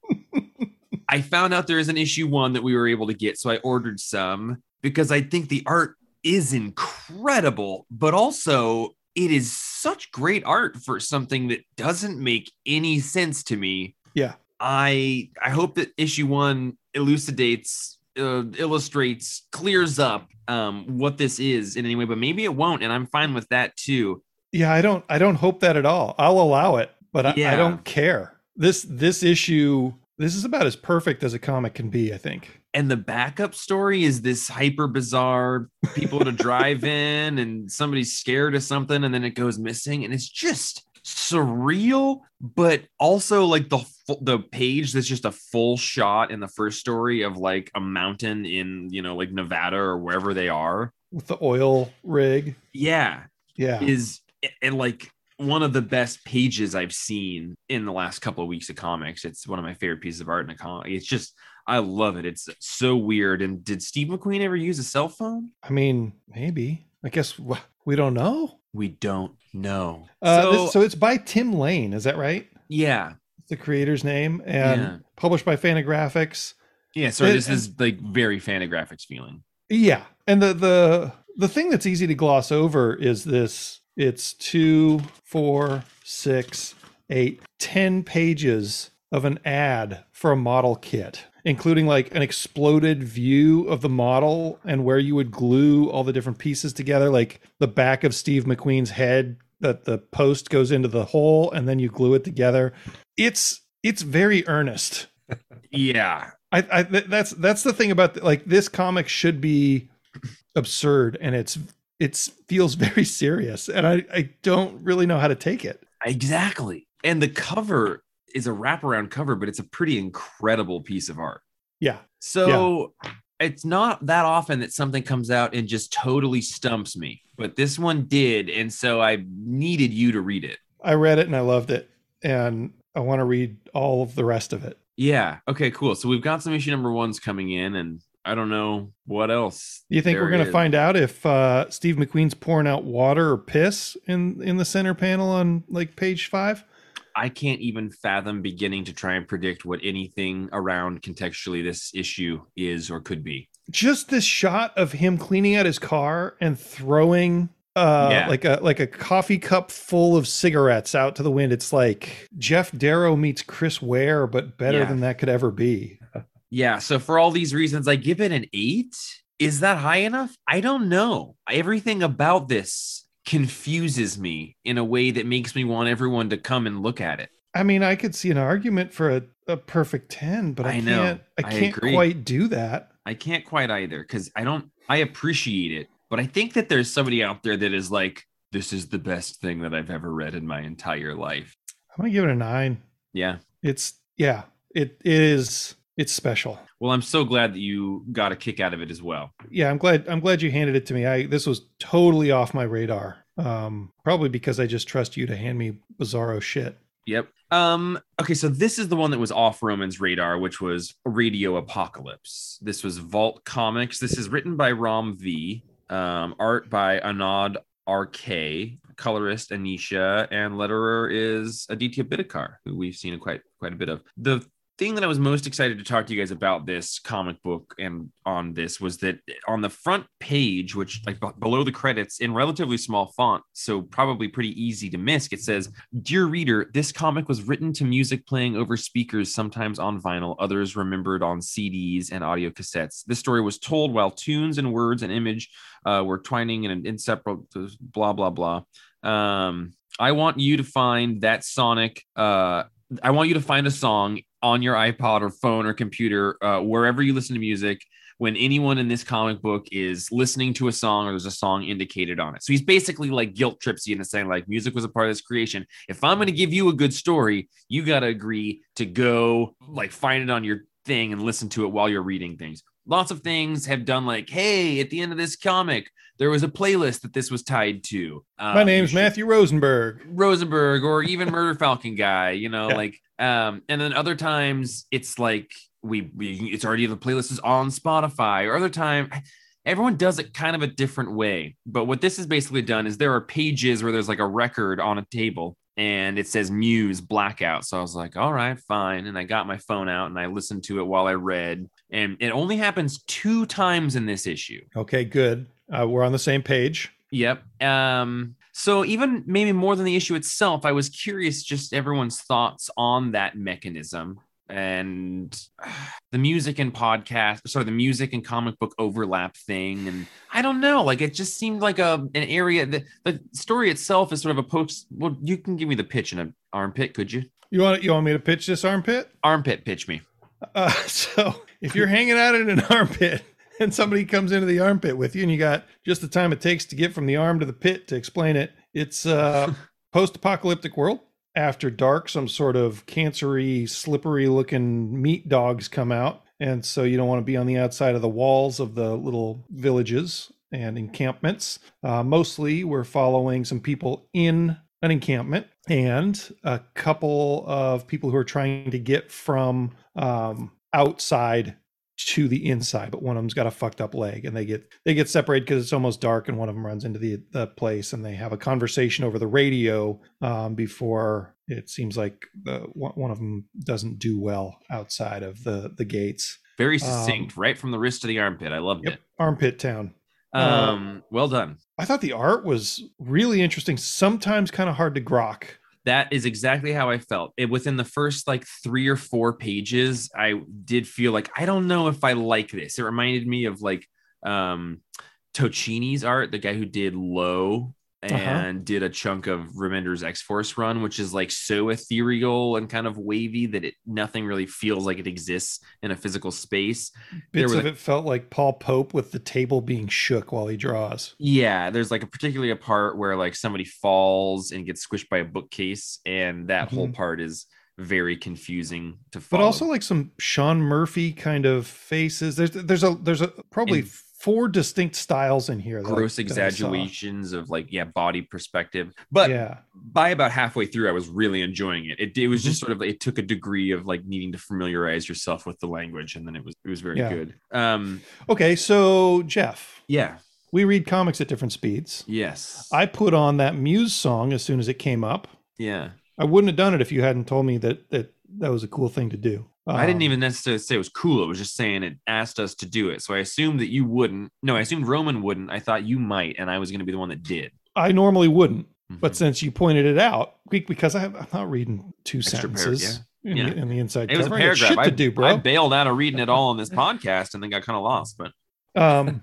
*laughs* I found out there is an issue one that we were able to get. So I ordered some because I think the art is incredible, but also it is such great art for something that doesn't make any sense to me. Yeah. I I hope that issue one elucidates, uh, illustrates, clears up um, what this is in any way, but maybe it won't, and I'm fine with that too. Yeah, I don't I don't hope that at all. I'll allow it, but I, I don't care. This this issue this is about as perfect as a comic can be, I think. and the backup story is this hyper bizarre people to drive *laughs* in and somebody's scared of something and then it goes missing and it's just surreal, but also like the the page that's just a full shot in the first story of like a mountain in you know like Nevada or wherever they are. with the oil rig. Yeah, Yeah. is and like one of the best pages I've seen in the last couple of weeks of comics. It's one of my favorite pieces of art in a comic. It's just I love it. It's so weird. And did Steve McQueen ever use a cell phone? I mean, maybe. I guess we don't know. We don't know. Uh, so, this- so it's by Tim Lane. Is that right? yeah, It's the creator's name and Yeah. published by Fantagraphics. yeah. So It- this is like very Fantagraphics feeling. Yeah, and the the the thing that's easy to gloss over is this. It's two, four, six, eight, ten pages of an ad for a model kit, including like an exploded view of the model and where you would glue all the different pieces together, like the back of Steve McQueen's head that the post goes into the hole and then you glue it together. It's it's very earnest. Yeah, I, I th- that's that's the thing about the, like this comic should be absurd and it's it's feels very serious and I I don't really know how to take it. exactly. And the cover is a wraparound cover, but it's a pretty incredible piece of art. Yeah. So it's not that often that something comes out and just totally stumps me, but this one did. And so I needed you to read it. I read it and I loved it and I want to read all of the rest of it. Yeah. Okay, cool. So we've got some issue number ones coming in, and I don't know what else. You think we're going to find out if uh, Steve McQueen's pouring out water or piss in in the center panel on like page 5? I can't even fathom beginning to try and predict what anything around contextually this issue is or could be. Just this shot of him cleaning out his car and throwing uh Yeah. like a like a coffee cup full of cigarettes out to the wind it's like geof darrow meets chris ware but better Yeah. than that could ever be Yeah. So for all these reasons, I give it an eight. Is that high enough? I don't know. Everything about this confuses me in a way that makes me want everyone to come and look at it. i mean i could see an argument for a, a perfect 10 but i, I know. can't i can't quite do that I can't quite either because I don't, I appreciate it, but I think that there's somebody out there that is like, this is the best thing that I've ever read in my entire life. i'm gonna give it a nine Yeah. it's yeah it, it is it's special Well, I'm so glad that you got a kick out of it as well. yeah i'm glad i'm glad you handed it to me i this was totally off my radar um probably because i just trust you to hand me bizarro shit Yep. Um, okay, so this is the one that was off Roman's radar, which was Radio Apocalypse. This was Vault Comics. This is written by Ram V, um, art by Anand RK, colorist Anisha, and letterer is Aditya Bidikar, who we've seen quite quite a bit of. The thing that I was most excited to talk to you guys about this comic book and on this was that on the front page, which like b- below the credits in relatively small font, so probably pretty easy to miss, it says, Dear reader, this comic was written to music playing over speakers, sometimes on vinyl, others remembered on CDs and audio cassettes. This story was told while tunes and words and image uh, were twining in an inseparable blah, blah, blah. Um, I want you to find that sonic, uh, I want you to find a song on your iPod or phone or computer, uh, wherever you listen to music, when anyone in this comic book is listening to a song or there's a song indicated on it. So he's basically like guilt trips you into saying, like, music was a part of this creation. If I'm going to give you a good story, you got to agree to go like find it on your thing and listen to it while you're reading things. Lots of things have done like, hey, at the end of this comic, there was a playlist that this was tied to. Uh, my name's should- matthew rosenberg Rosenberg or even Murder Falcon guy, you know, Yeah. like um and then other times it's like we, we it's already the playlist is on Spotify or other time everyone does it kind of a different way. But what this is basically done is there are pages where there's like a record on a table and it says Muse blackout. So I was like, all right, fine. And I got my phone out and I listened to it while I read. And it only happens two times in this issue. okay good uh, we're on the same page Yep. Um, so even maybe more than the issue itself, I was curious just everyone's thoughts on that mechanism and the music and podcast, sorry, the music and comic book overlap thing. And I don't know, like it just seemed like a an area that the story itself is sort of a post. Well, you can give me the pitch in an armpit, could you? you want you want me to pitch this armpit Armpit pitch me. Uh, *laughs* so if you're hanging out in an armpit *laughs* and somebody comes into the armpit with you and you got just the time it takes to get from the arm to the pit to explain it, it's uh *laughs* post-apocalyptic world. After dark, some sort of cancery, slippery-looking meat dogs come out, and so you don't want to be on the outside of the walls of the little villages and encampments. Uh, mostly, we're following some people in an encampment and a couple of people who are trying to get from um, outside to the inside, but one of them's got a fucked up leg, and they get they get separated because it's almost dark, and one of them runs into the the place, and they have a conversation over the radio um, before it seems like the one of them doesn't do well outside of the the gates. Very Um, succinct, right from the wrist to the armpit. I loved Yep, armpit town. it. uh, Um, well done. I thought the art was really interesting. Sometimes kind of hard to grok. That is exactly how I felt. It within the first like three or four pages, I did feel like I don't know if I like this. It reminded me of like um Tocchini's art, the guy who did Low Uh-huh. and did a chunk of Remender's X Force run, which is like so ethereal and kind of wavy that it nothing really feels like it exists in a physical space. Bits of it felt like Paul Pope with the table being shook while he draws. Yeah, there's like a particularly a part where like somebody falls and gets squished by a bookcase, and that whole Mhm. part is very confusing to follow. but also like some Sean Murphy kind of faces. There's there's a there's a probably And- four distinct styles in here. gross that exaggerations of like yeah body perspective. But yeah, by about halfway through, I was really enjoying it. It, it was Mm-hmm. just sort of it took a degree of like needing to familiarize yourself with the language, and then it was it was very Yeah. good. Um, okay. So Jeff, yeah, we read comics at different speeds. yes, I put on that Muse song as soon as it came up. yeah. I wouldn't have done it if you hadn't told me that that that was a cool thing to do. I didn't Um, even necessarily say it was cool. It was just saying it asked us to do it. So I assumed that you wouldn't. No, I assumed Roman wouldn't. I thought you might, and I was going to be the one that did. I normally wouldn't, but Mhm. since you pointed it out, because I, I'm not reading two Extra sentences in, yeah. The, in the inside it was a cover. I. Shit I, to do, bro. I bailed out of reading it all on this podcast, and then got kind of lost. But *laughs* Um,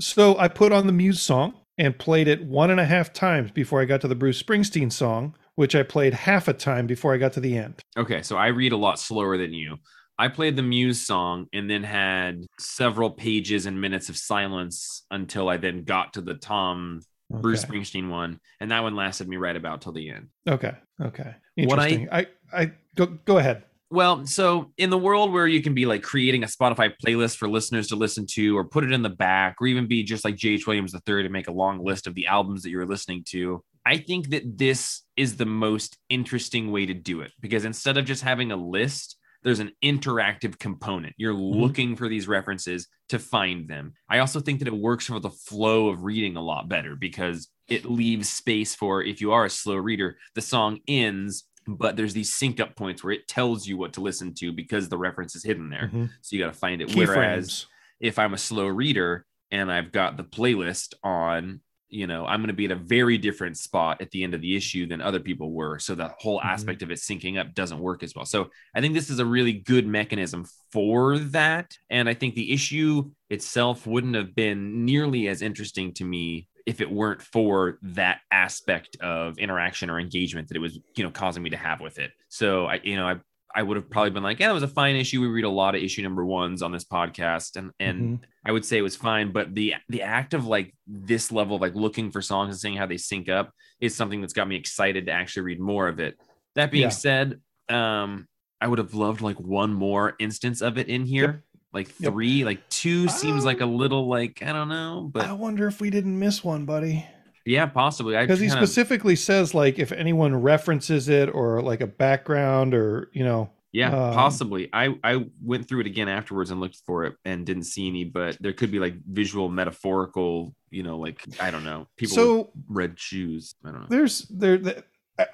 so I put on the Muse song and played it one and a half times before I got to the Bruce Springsteen song, which I played half a time before I got to the end. Okay, so I read a lot slower than you. I played the Muse song and then had several pages and minutes of silence until I then got to the Tom Bruce Springsteen one, and that one lasted me right about till the end. Okay. Okay. What I- I, I, go go ahead. Well, so in the world where you can be like creating a Spotify playlist for listeners to listen to, or put it in the back, or even be just like J.H. Williams III and make a long list of the albums that you're listening to, I think that this is the most interesting way to do it because instead of just having a list, there's an interactive component. You're looking for these references to find them. I also think that it works for the flow of reading a lot better because it leaves space for if you are a slow reader, the song ends, but there's these sync up points where it tells you what to listen to because the reference is hidden there. Mhm. So you got to find it. Key Whereas frames. if I'm a slow reader and I've got the playlist on, you know, I'm going to be at a very different spot at the end of the issue than other people were. So the whole Mhm. aspect of it syncing up doesn't work as well. So I think this is a really good mechanism for that. And I think the issue itself wouldn't have been nearly as interesting to me if it weren't for that aspect of interaction or engagement that it was, you know, causing me to have with it. So I, you know, I I would have probably been like, yeah, that was a fine issue. We read a lot of issue number ones on this podcast, and and Mhm. I would say it was fine. But the the act of like this level of like looking for songs and seeing how they sync up is something that's got me excited to actually read more of it. That being Yeah. said, um, I would have loved like one more instance of it in here, Yep. like Yep. three, like two seems like a little like I don't know, but I wonder if we didn't miss one, buddy. Yeah, possibly. Because he kinda- specifically says like if anyone references it or like a background or you know Yeah, Um, possibly. I I went through it again afterwards and looked for it and didn't see any, but there could be like visual, metaphorical, you know, like I don't know, people with so red shoes. I don't know. there's there th-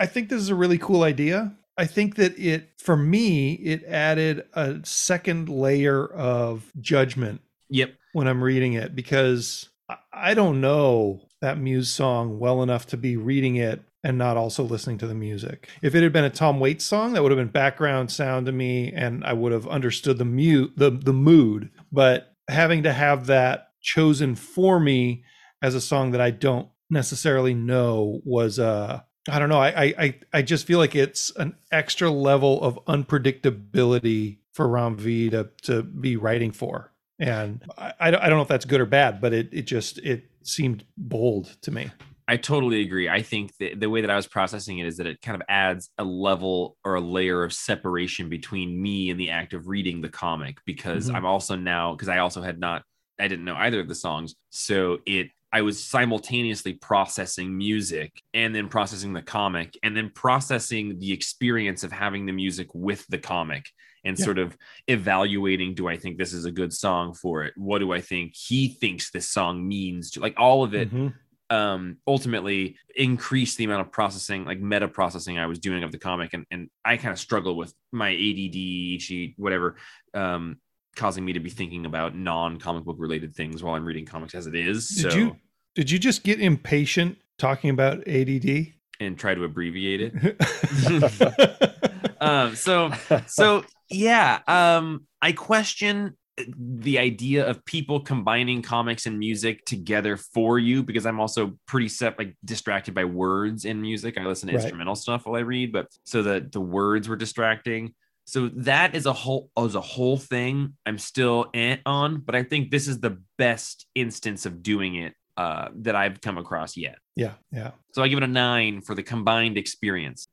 I- think this is a really cool idea. I think that it for me it added a second layer of judgment Yep. when I'm reading it because I don't know that Muse song well enough to be reading it and not also listening to the music. If it had been a Tom Waits song, that would have been background sound to me and I would have understood the mute the the mood. But having to have that chosen for me as a song that I don't necessarily know was uh I don't know. I I I- just feel like it's an extra level of unpredictability for Ram V to to be writing for, and I I don't know if that's good or bad, but it it just it seemed bold to me. I totally agree. I think that the way that I was processing it is that it kind of adds a level or a layer of separation between me and the act of reading the comic because Mhm. I'm also now because I also had not I didn't know either of the songs. So it I was simultaneously processing music and then processing the comic and then processing the experience of having the music with the comic and Yeah. sort of evaluating do I think this is a good song for it? What do I think he thinks this song means to like all of it Mhm. um ultimately increased the amount of processing like meta processing i was doing of the comic and and i kind of struggle with my add whatever um causing me to be thinking about non-comic book related things while i'm reading comics as it is Did so you did you just get impatient talking about ADD? and try to abbreviate it *laughs* *laughs* um so so yeah um i question the idea of people combining comics and music together for you because i'm also pretty set like distracted by words in music i listen to Right. instrumental stuff while i read but so that the words were distracting so that is a whole as a whole thing i'm still eh on but i think this is the best instance of doing it uh that i've come across yet yeah, yeah. so i give it a nine for the combined experience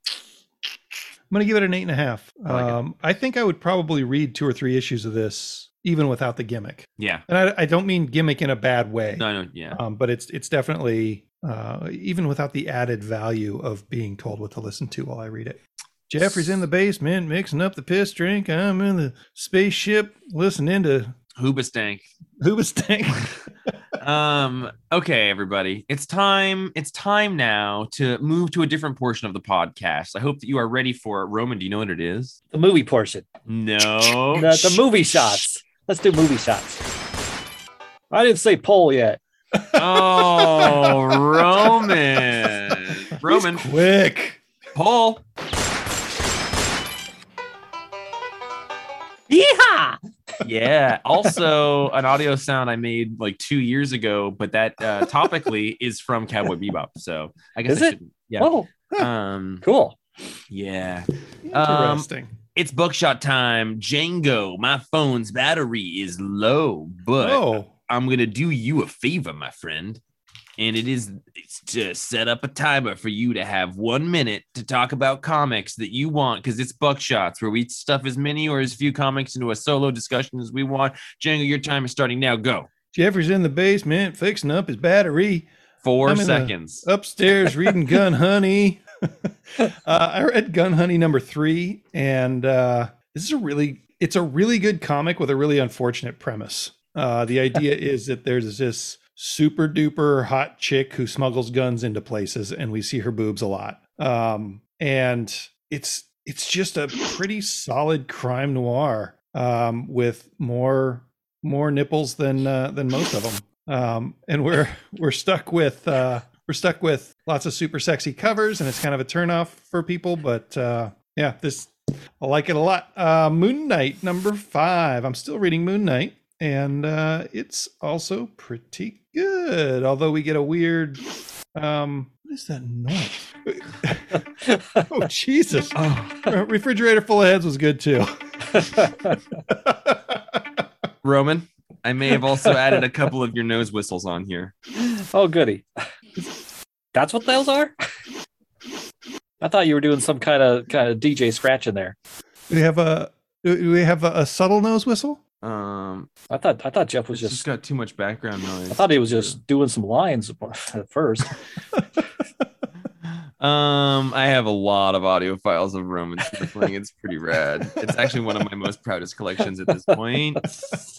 I'm gonna give it an eight and a half. I like um, I think I would probably read two or three issues of this even without the gimmick. yeah And I, I don't mean gimmick in a bad way. no no yeah um, but it's it's definitely uh, even without the added value of being told what to listen to while I read it. Jeffrey's in the basement mixing up the piss drink. I'm in the spaceship listening to hoobastank Hoobastank. *laughs* um okay everybody it's time it's time now to move to a different portion of the podcast i hope that you are ready for it roman do you know what it is the movie portion. no *laughs* The, the movie shots. Let's do movie shots. I didn't say poll yet. oh roman *laughs* roman He's quick. paul yeah also an audio sound i made like two years ago but that uh *laughs* topically is from cowboy bebop so i guess Is I it? shouldn't- yeah Oh, um cool. yeah Um, Interesting. It's buckshot time. Django, my phone's battery is low, but oh, I'm going to do you a favor, my friend. And it is it's to set up a timer for you to have one minute to talk about comics that you want because it's buckshots where we stuff as many or as few comics into a solo discussion as we want. Django, your time is starting now. Go. Jeffrey's in the basement fixing up his battery. 4 I'm seconds. upstairs *laughs* reading Gun Honey. *laughs* uh, I read Gun Honey number three, and uh, this is a really it's a really good comic with a really unfortunate premise. Uh, the idea *laughs* is that there's this super duper hot chick who smuggles guns into places, and we see her boobs a lot. Um, and it's it's just a pretty solid crime noir um, with more more nipples than uh, than most of them. Um, and we're we're stuck with uh, we're stuck with lots of super sexy covers, and it's kind of a turnoff for people. But uh, yeah, this I like it a lot. Uh, Moon Knight number five. I'm still reading Moon Knight, and uh, it's also pretty good. Although we get a weird. Um, what is that noise? *laughs* oh Jesus! Oh, Refrigerator full of heads was good too. *laughs* Roman, I may have also added a couple of your nose whistles on here. oh, goody. That's what those are. I thought you were doing some kind of kind of DJ scratch in there. Do we have a do we have a, a subtle nose whistle? Um, I thought I thought Jeff was it's just just. got too much background noise. I thought he was just doing some lines *laughs* at first. *laughs* Um, I have a lot of audio files of Roman sniffling. It's pretty rad. It's actually one of my most proudest collections at this point. *laughs*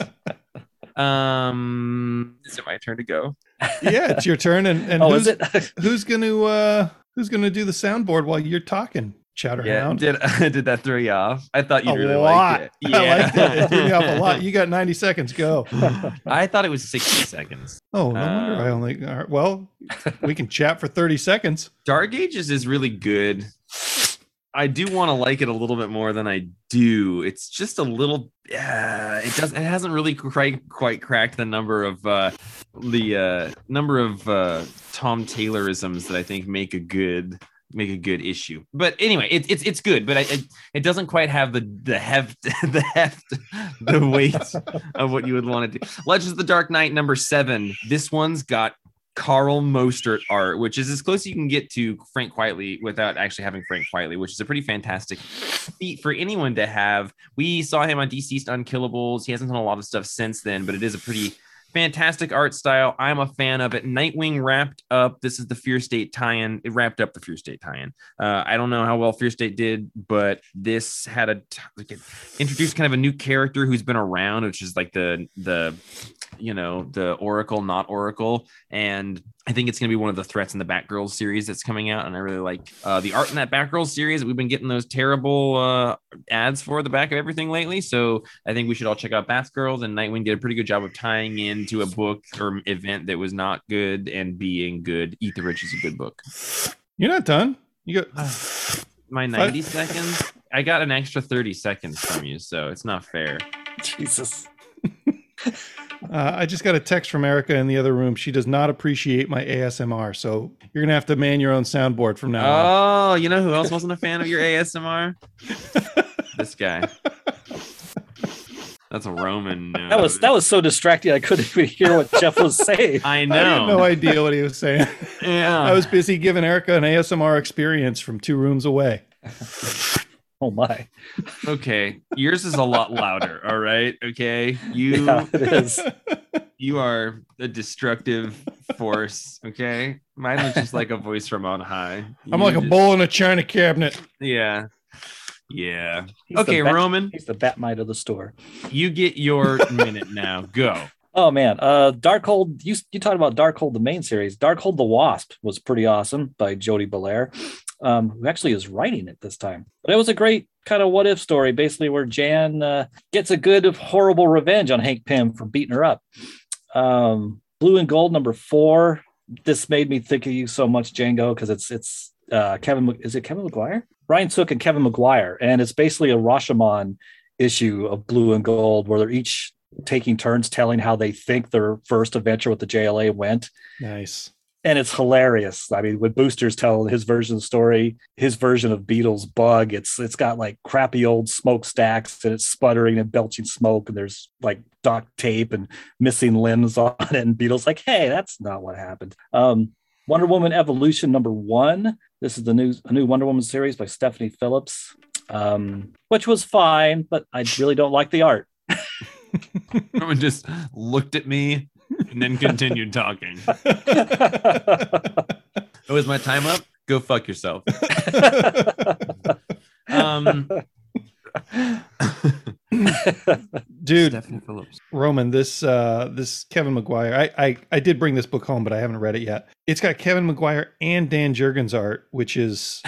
Um, is it my turn to go? Yeah, it's your turn. And, and oh, who's, is it? who's gonna uh who's gonna do the soundboard while you're talking, Yeah, Chatterhound? did *laughs* did that throw you off? I thought you'd really lot. like it. *laughs* I liked it. It threw me off a lot. You got 90 seconds. Go. *laughs* I thought it was sixty seconds. Oh, no wonder I Um, only. all right, well, we can chat for 30 seconds. Dark Ages is really good. I do want to like it a little bit more than I do. It's just a little. Uh, it doesn't. It hasn't really quite quite cracked the number of uh, the uh, number of uh, Tom Taylorisms that I think make a good make a good issue. But anyway, it, it's it's good, but I, it it doesn't quite have the the heft *laughs* the heft the weight of what you would want to do. Legends of the Dark Knight number seven. This one's got Karl Mostert art, which is as close as you can get to Frank Quitely without actually having Frank Quitely, which is a pretty fantastic feat for anyone to have. We saw him on DCeased Unkillables. He hasn't done a lot of stuff since then, but it is a pretty fantastic art style. I'm a fan of it. Nightwing wrapped up. This is the Fear State tie-in. It wrapped up the Fear State tie-in. Uh, I don't know how well Fear State did, but this had a t- introduced kind of a new character who's been around, which is like the the you know the Oracle, not Oracle, and I think it's going to be one of the threats in the Batgirl series that's coming out, and I really like uh, the art in that Batgirl series. We've been getting those terrible uh, ads for the back of everything lately, so I think we should all check out Batgirls. And Nightwing did a pretty good job of tying into a book or event that was not good and being good. Eat the Rich is a good book. You're not done. You got My 90 seconds, I got an extra 30 seconds from you, so it's not fair. Jesus. *laughs* Uh, I just got a text from Erica in the other room. She does not appreciate my ASMR, so you're gonna have to man your own soundboard from now on. Oh, you know who else wasn't a fan of your ASMR? *laughs* this guy. That's a Roman. That was that was so distracting. I couldn't even hear what Jeff was saying. I know. I had know. no idea what he was saying. yeah. I was busy giving Erica an ASMR experience from two rooms away. *laughs* Oh my. okay. Yours is a lot louder. *laughs* All right. Okay. You Yeah, it is. *laughs* you are a destructive force. Okay. Mine was just like a voice from on high. I'm You like a just- bull in a china cabinet. Yeah. Yeah. He's okay, Bat- Roman, He's the Bat-Mite of the store. you get your minute now. Go. Oh man, uh, Darkhold. You you talked about Darkhold, the main series. Darkhold the Wasp was pretty awesome by Jody Belair, um, who actually is writing it this time. But it was a great kind of what if story, basically where Jan uh, gets a good horrible revenge on Hank Pym for beating her up. Um, Blue and Gold number four. This made me think of you so much, Django, because it's it's uh, Kevin. Is it Kevin Maguire? Ryan Sook and Kevin Maguire, and it's basically a Rashomon issue of Blue and Gold where they're each taking turns telling how they think their first adventure with the JLA went. Nice. And it's hilarious. I mean, when Boosters tell his version of the story, his version of Beetle's Bug, it's it's got like crappy old smokestacks and it's sputtering and belching smoke, and there's like duct tape and missing limbs *laughs* on it. And Beetle's like, hey, that's not what happened. Um, Wonder Woman Evolution number one. This is the new a new Wonder Woman series by Stephanie Phillips, um, which was fine, but I really don't like the art. *laughs* Roman just looked at me and then continued talking. *laughs* Oh, was my time up? Go fuck yourself. *laughs* Um, *laughs* Dude, Phillips. Roman, this uh this Kevin Maguire. I, I I did bring this book home, but I haven't read it yet. It's got Kevin Maguire and Dan Jurgens art, which is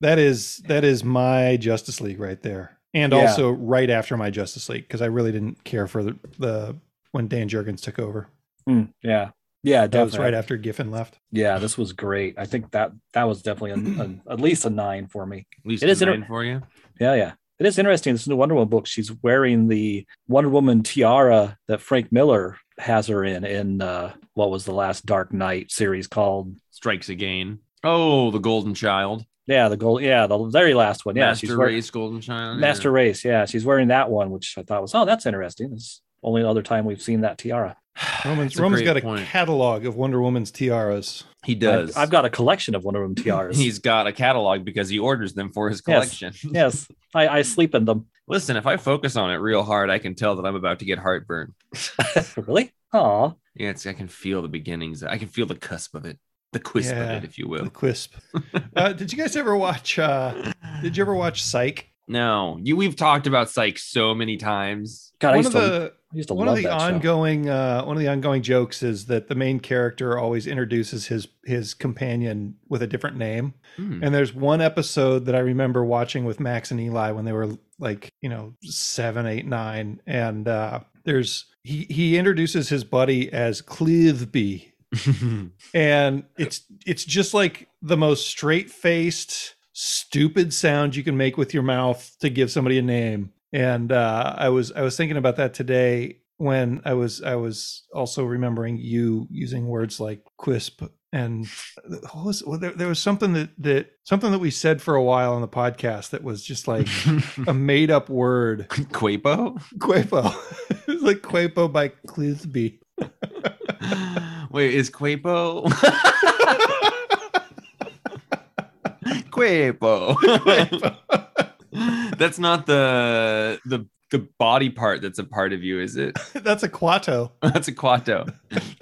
that is that is my Justice League right there. And Yeah. also right after my Justice League, because I really didn't care for the, the when Dan Jurgens took over. Hmm, yeah, yeah, That was right after Giffen left. Yeah, this was great. I think that that was definitely a, a, at least a nine for me. At least It is a inter- nine for you. Yeah, yeah. It is interesting. This new Wonder Woman book. She's wearing the Wonder Woman tiara that Frank Miller has her in. In uh, what was the last Dark Knight series called? Strikes again. Oh, the Golden Child. Yeah, the gold. Yeah, the very last one. Yeah, Master she's wearing Race Golden Child. Master Race. Yeah, she's wearing that one, which I thought was oh, that's interesting. It's only other time we've seen that tiara. *sighs* Roman's That's a got a point. catalog of Wonder Woman's tiaras. He does. I've, I've got a collection of Wonder Woman tiaras. *laughs* He's got a catalog because he orders them for his collection. *laughs* yes, I, I sleep in them. Listen, if I focus on it real hard, I can tell that I'm about to get heartburn. *laughs* really? Aw. Yeah, it's, I can feel the beginnings. I can feel the cusp of it, the quisp Yeah. of it, if you will. The will. Quisp. uh, did you guys ever watch? Uh, did you ever watch Psych? No, you. We've talked about Psych so many times. God, I one used of to, the I used to one love of the that ongoing uh, one of the ongoing jokes is that the main character always introduces his his companion with a different name. Hmm. And there's one episode that I remember watching with Max and Eli when they were like, you know, seven, eight, nine. And uh, there's he he introduces his buddy as Cliveby. *laughs* And it's it's just like the most straight faced, stupid sound you can make with your mouth to give somebody a name. And uh, I was I was thinking about that today when I was I was also remembering you using words like quisp and what was well, there, there was something that that something that we said for a while on the podcast that was just like *laughs* a made up word Quapo. quapo *laughs* it was like quapo by clisby *laughs* Wait, is Quapo? *laughs* Quapo. *laughs* that's not the the the body part that's a part of you, is it? *laughs* That's a Quato. That's a Quato.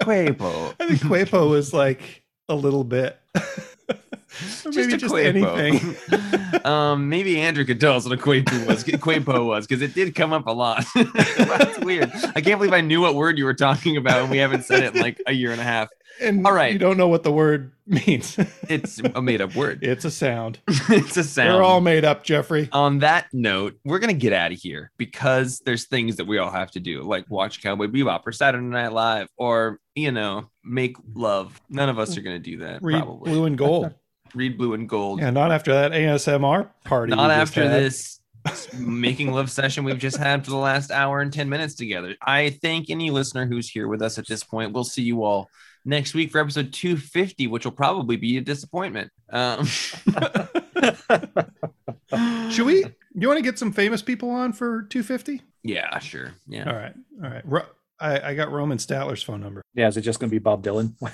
Quapo. I think Quapo is like a little bit. or maybe just Quapo. anything. um, maybe Andrew could tell us what a Quapo was. Quapo was because it did come up a lot. That's weird. I can't believe I knew what word you were talking about, and we haven't said it in like a year and a half. And All right. you don't know what the word *laughs* means. It's a made-up word. *laughs* it's a sound. *laughs* it's a sound. They're all made up, Jeffrey. on that note, we're gonna get out of here because there's things that we all have to do, like watch Cowboy Bebop or Saturday Night Live, or you know, make love. None of us are gonna do that. Read probably blue and gold. read blue and gold. yeah, not after that ASMR party. Not after had. this making love session we've just had for the last hour and 10 minutes together. I thank any listener who's here with us at this point. We'll see you all next week for episode 250, which will probably be a disappointment. Um, *laughs* Should we? You want to get some famous people on for 250? Yeah, sure. Yeah. All right. All right. Ro- I, I got Roman Statler's phone number. Yeah, is it just going to be Bob Dylan? *laughs*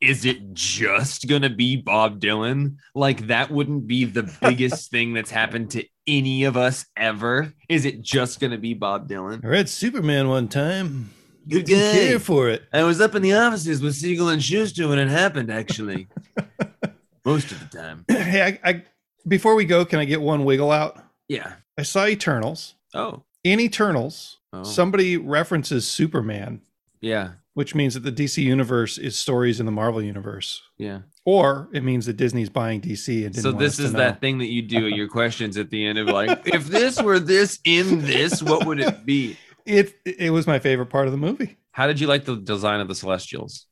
is it just gonna be Bob Dylan? Like that wouldn't be the biggest *laughs* thing that's happened to any of us ever. Is it just gonna be Bob Dylan? I read Superman one time. Good guy. care for it. I was up in the offices with Siegel and Shuster when it happened. Actually, *laughs* most of the time. *clears throat* hey, I, I before we go, can I get one wiggle out? Yeah. I saw Eternals. Oh. In Eternals, Oh. somebody references Superman, Yeah. which means that the DC universe is stories in the Marvel universe. Yeah. Or it means that Disney's buying DC and So this is know. that thing that you do at your *laughs* questions at the end of like, if this were this in this, what would it be? It it was my favorite part of the movie. How did you like the design of the Celestials?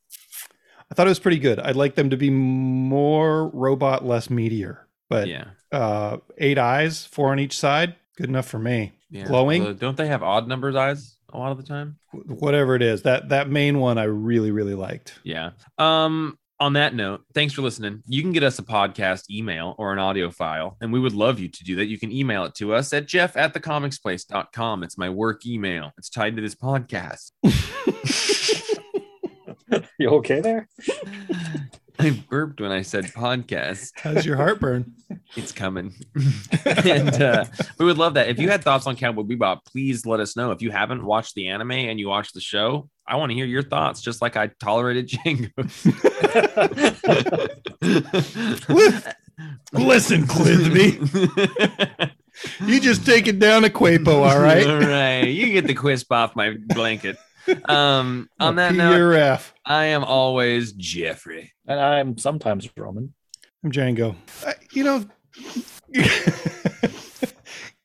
I thought it was pretty good. I'd like them to be more robot, less meteor. But yeah. uh, eight eyes, four on each side, good enough for me. Yeah. Glowing? Uh, don't they have odd numbers eyes a lot of the time? Whatever it is, that that main one I really really liked. Yeah. Um, on that note, thanks for listening. You can get us a podcast email or an audio file, and we would love you to do that. You can email it to us at jeff at thecomicsplace.com. It's my work email. It's tied to this podcast. *laughs* *laughs* you okay there? *laughs* I burped when I said podcast. How's your heartburn? It's coming. *laughs* and uh, we would love that. If you had thoughts on Cowboy Bebop, please let us know. If you haven't watched the anime and you watched the show, I want to hear your thoughts, just like I tolerated *laughs* Django. *laughs* Listen, Clisby, you just take it down a Quapo, all right? All right. You get the quisp off my blanket. Um, *laughs* on that P note, or F. I am always Jeffrey. And I'm sometimes Roman. I'm Django. Uh, you know, *laughs*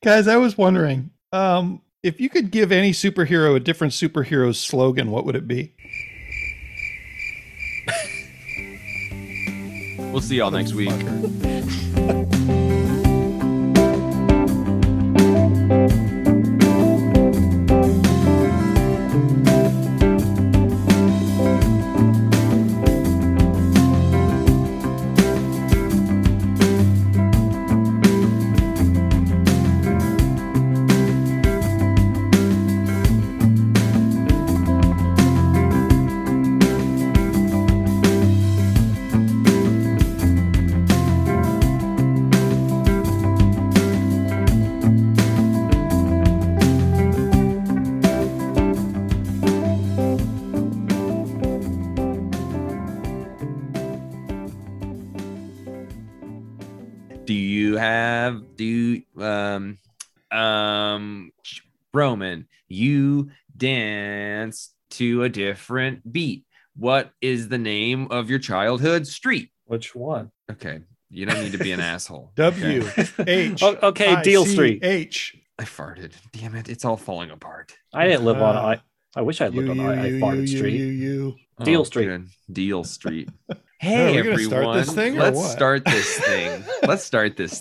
guys, I was wondering um, if you could give any superhero a different superhero's slogan, what would it be? We'll see y'all next week. *laughs* um um Roman, you dance to a different beat. What is the name of your childhood street? Which one? Okay. You don't need to be an *laughs* asshole. W Okay. *laughs* H. Okay, Deal Street. H. I farted. Damn it. It's all falling apart. I didn't live on Uh, I. I wish I lived You, on you, I, I farted you, Street. you, you. Deal Street. good. Deal Street. *laughs* Hey we everyone. start this thing Let's what? start this thing. Let's start this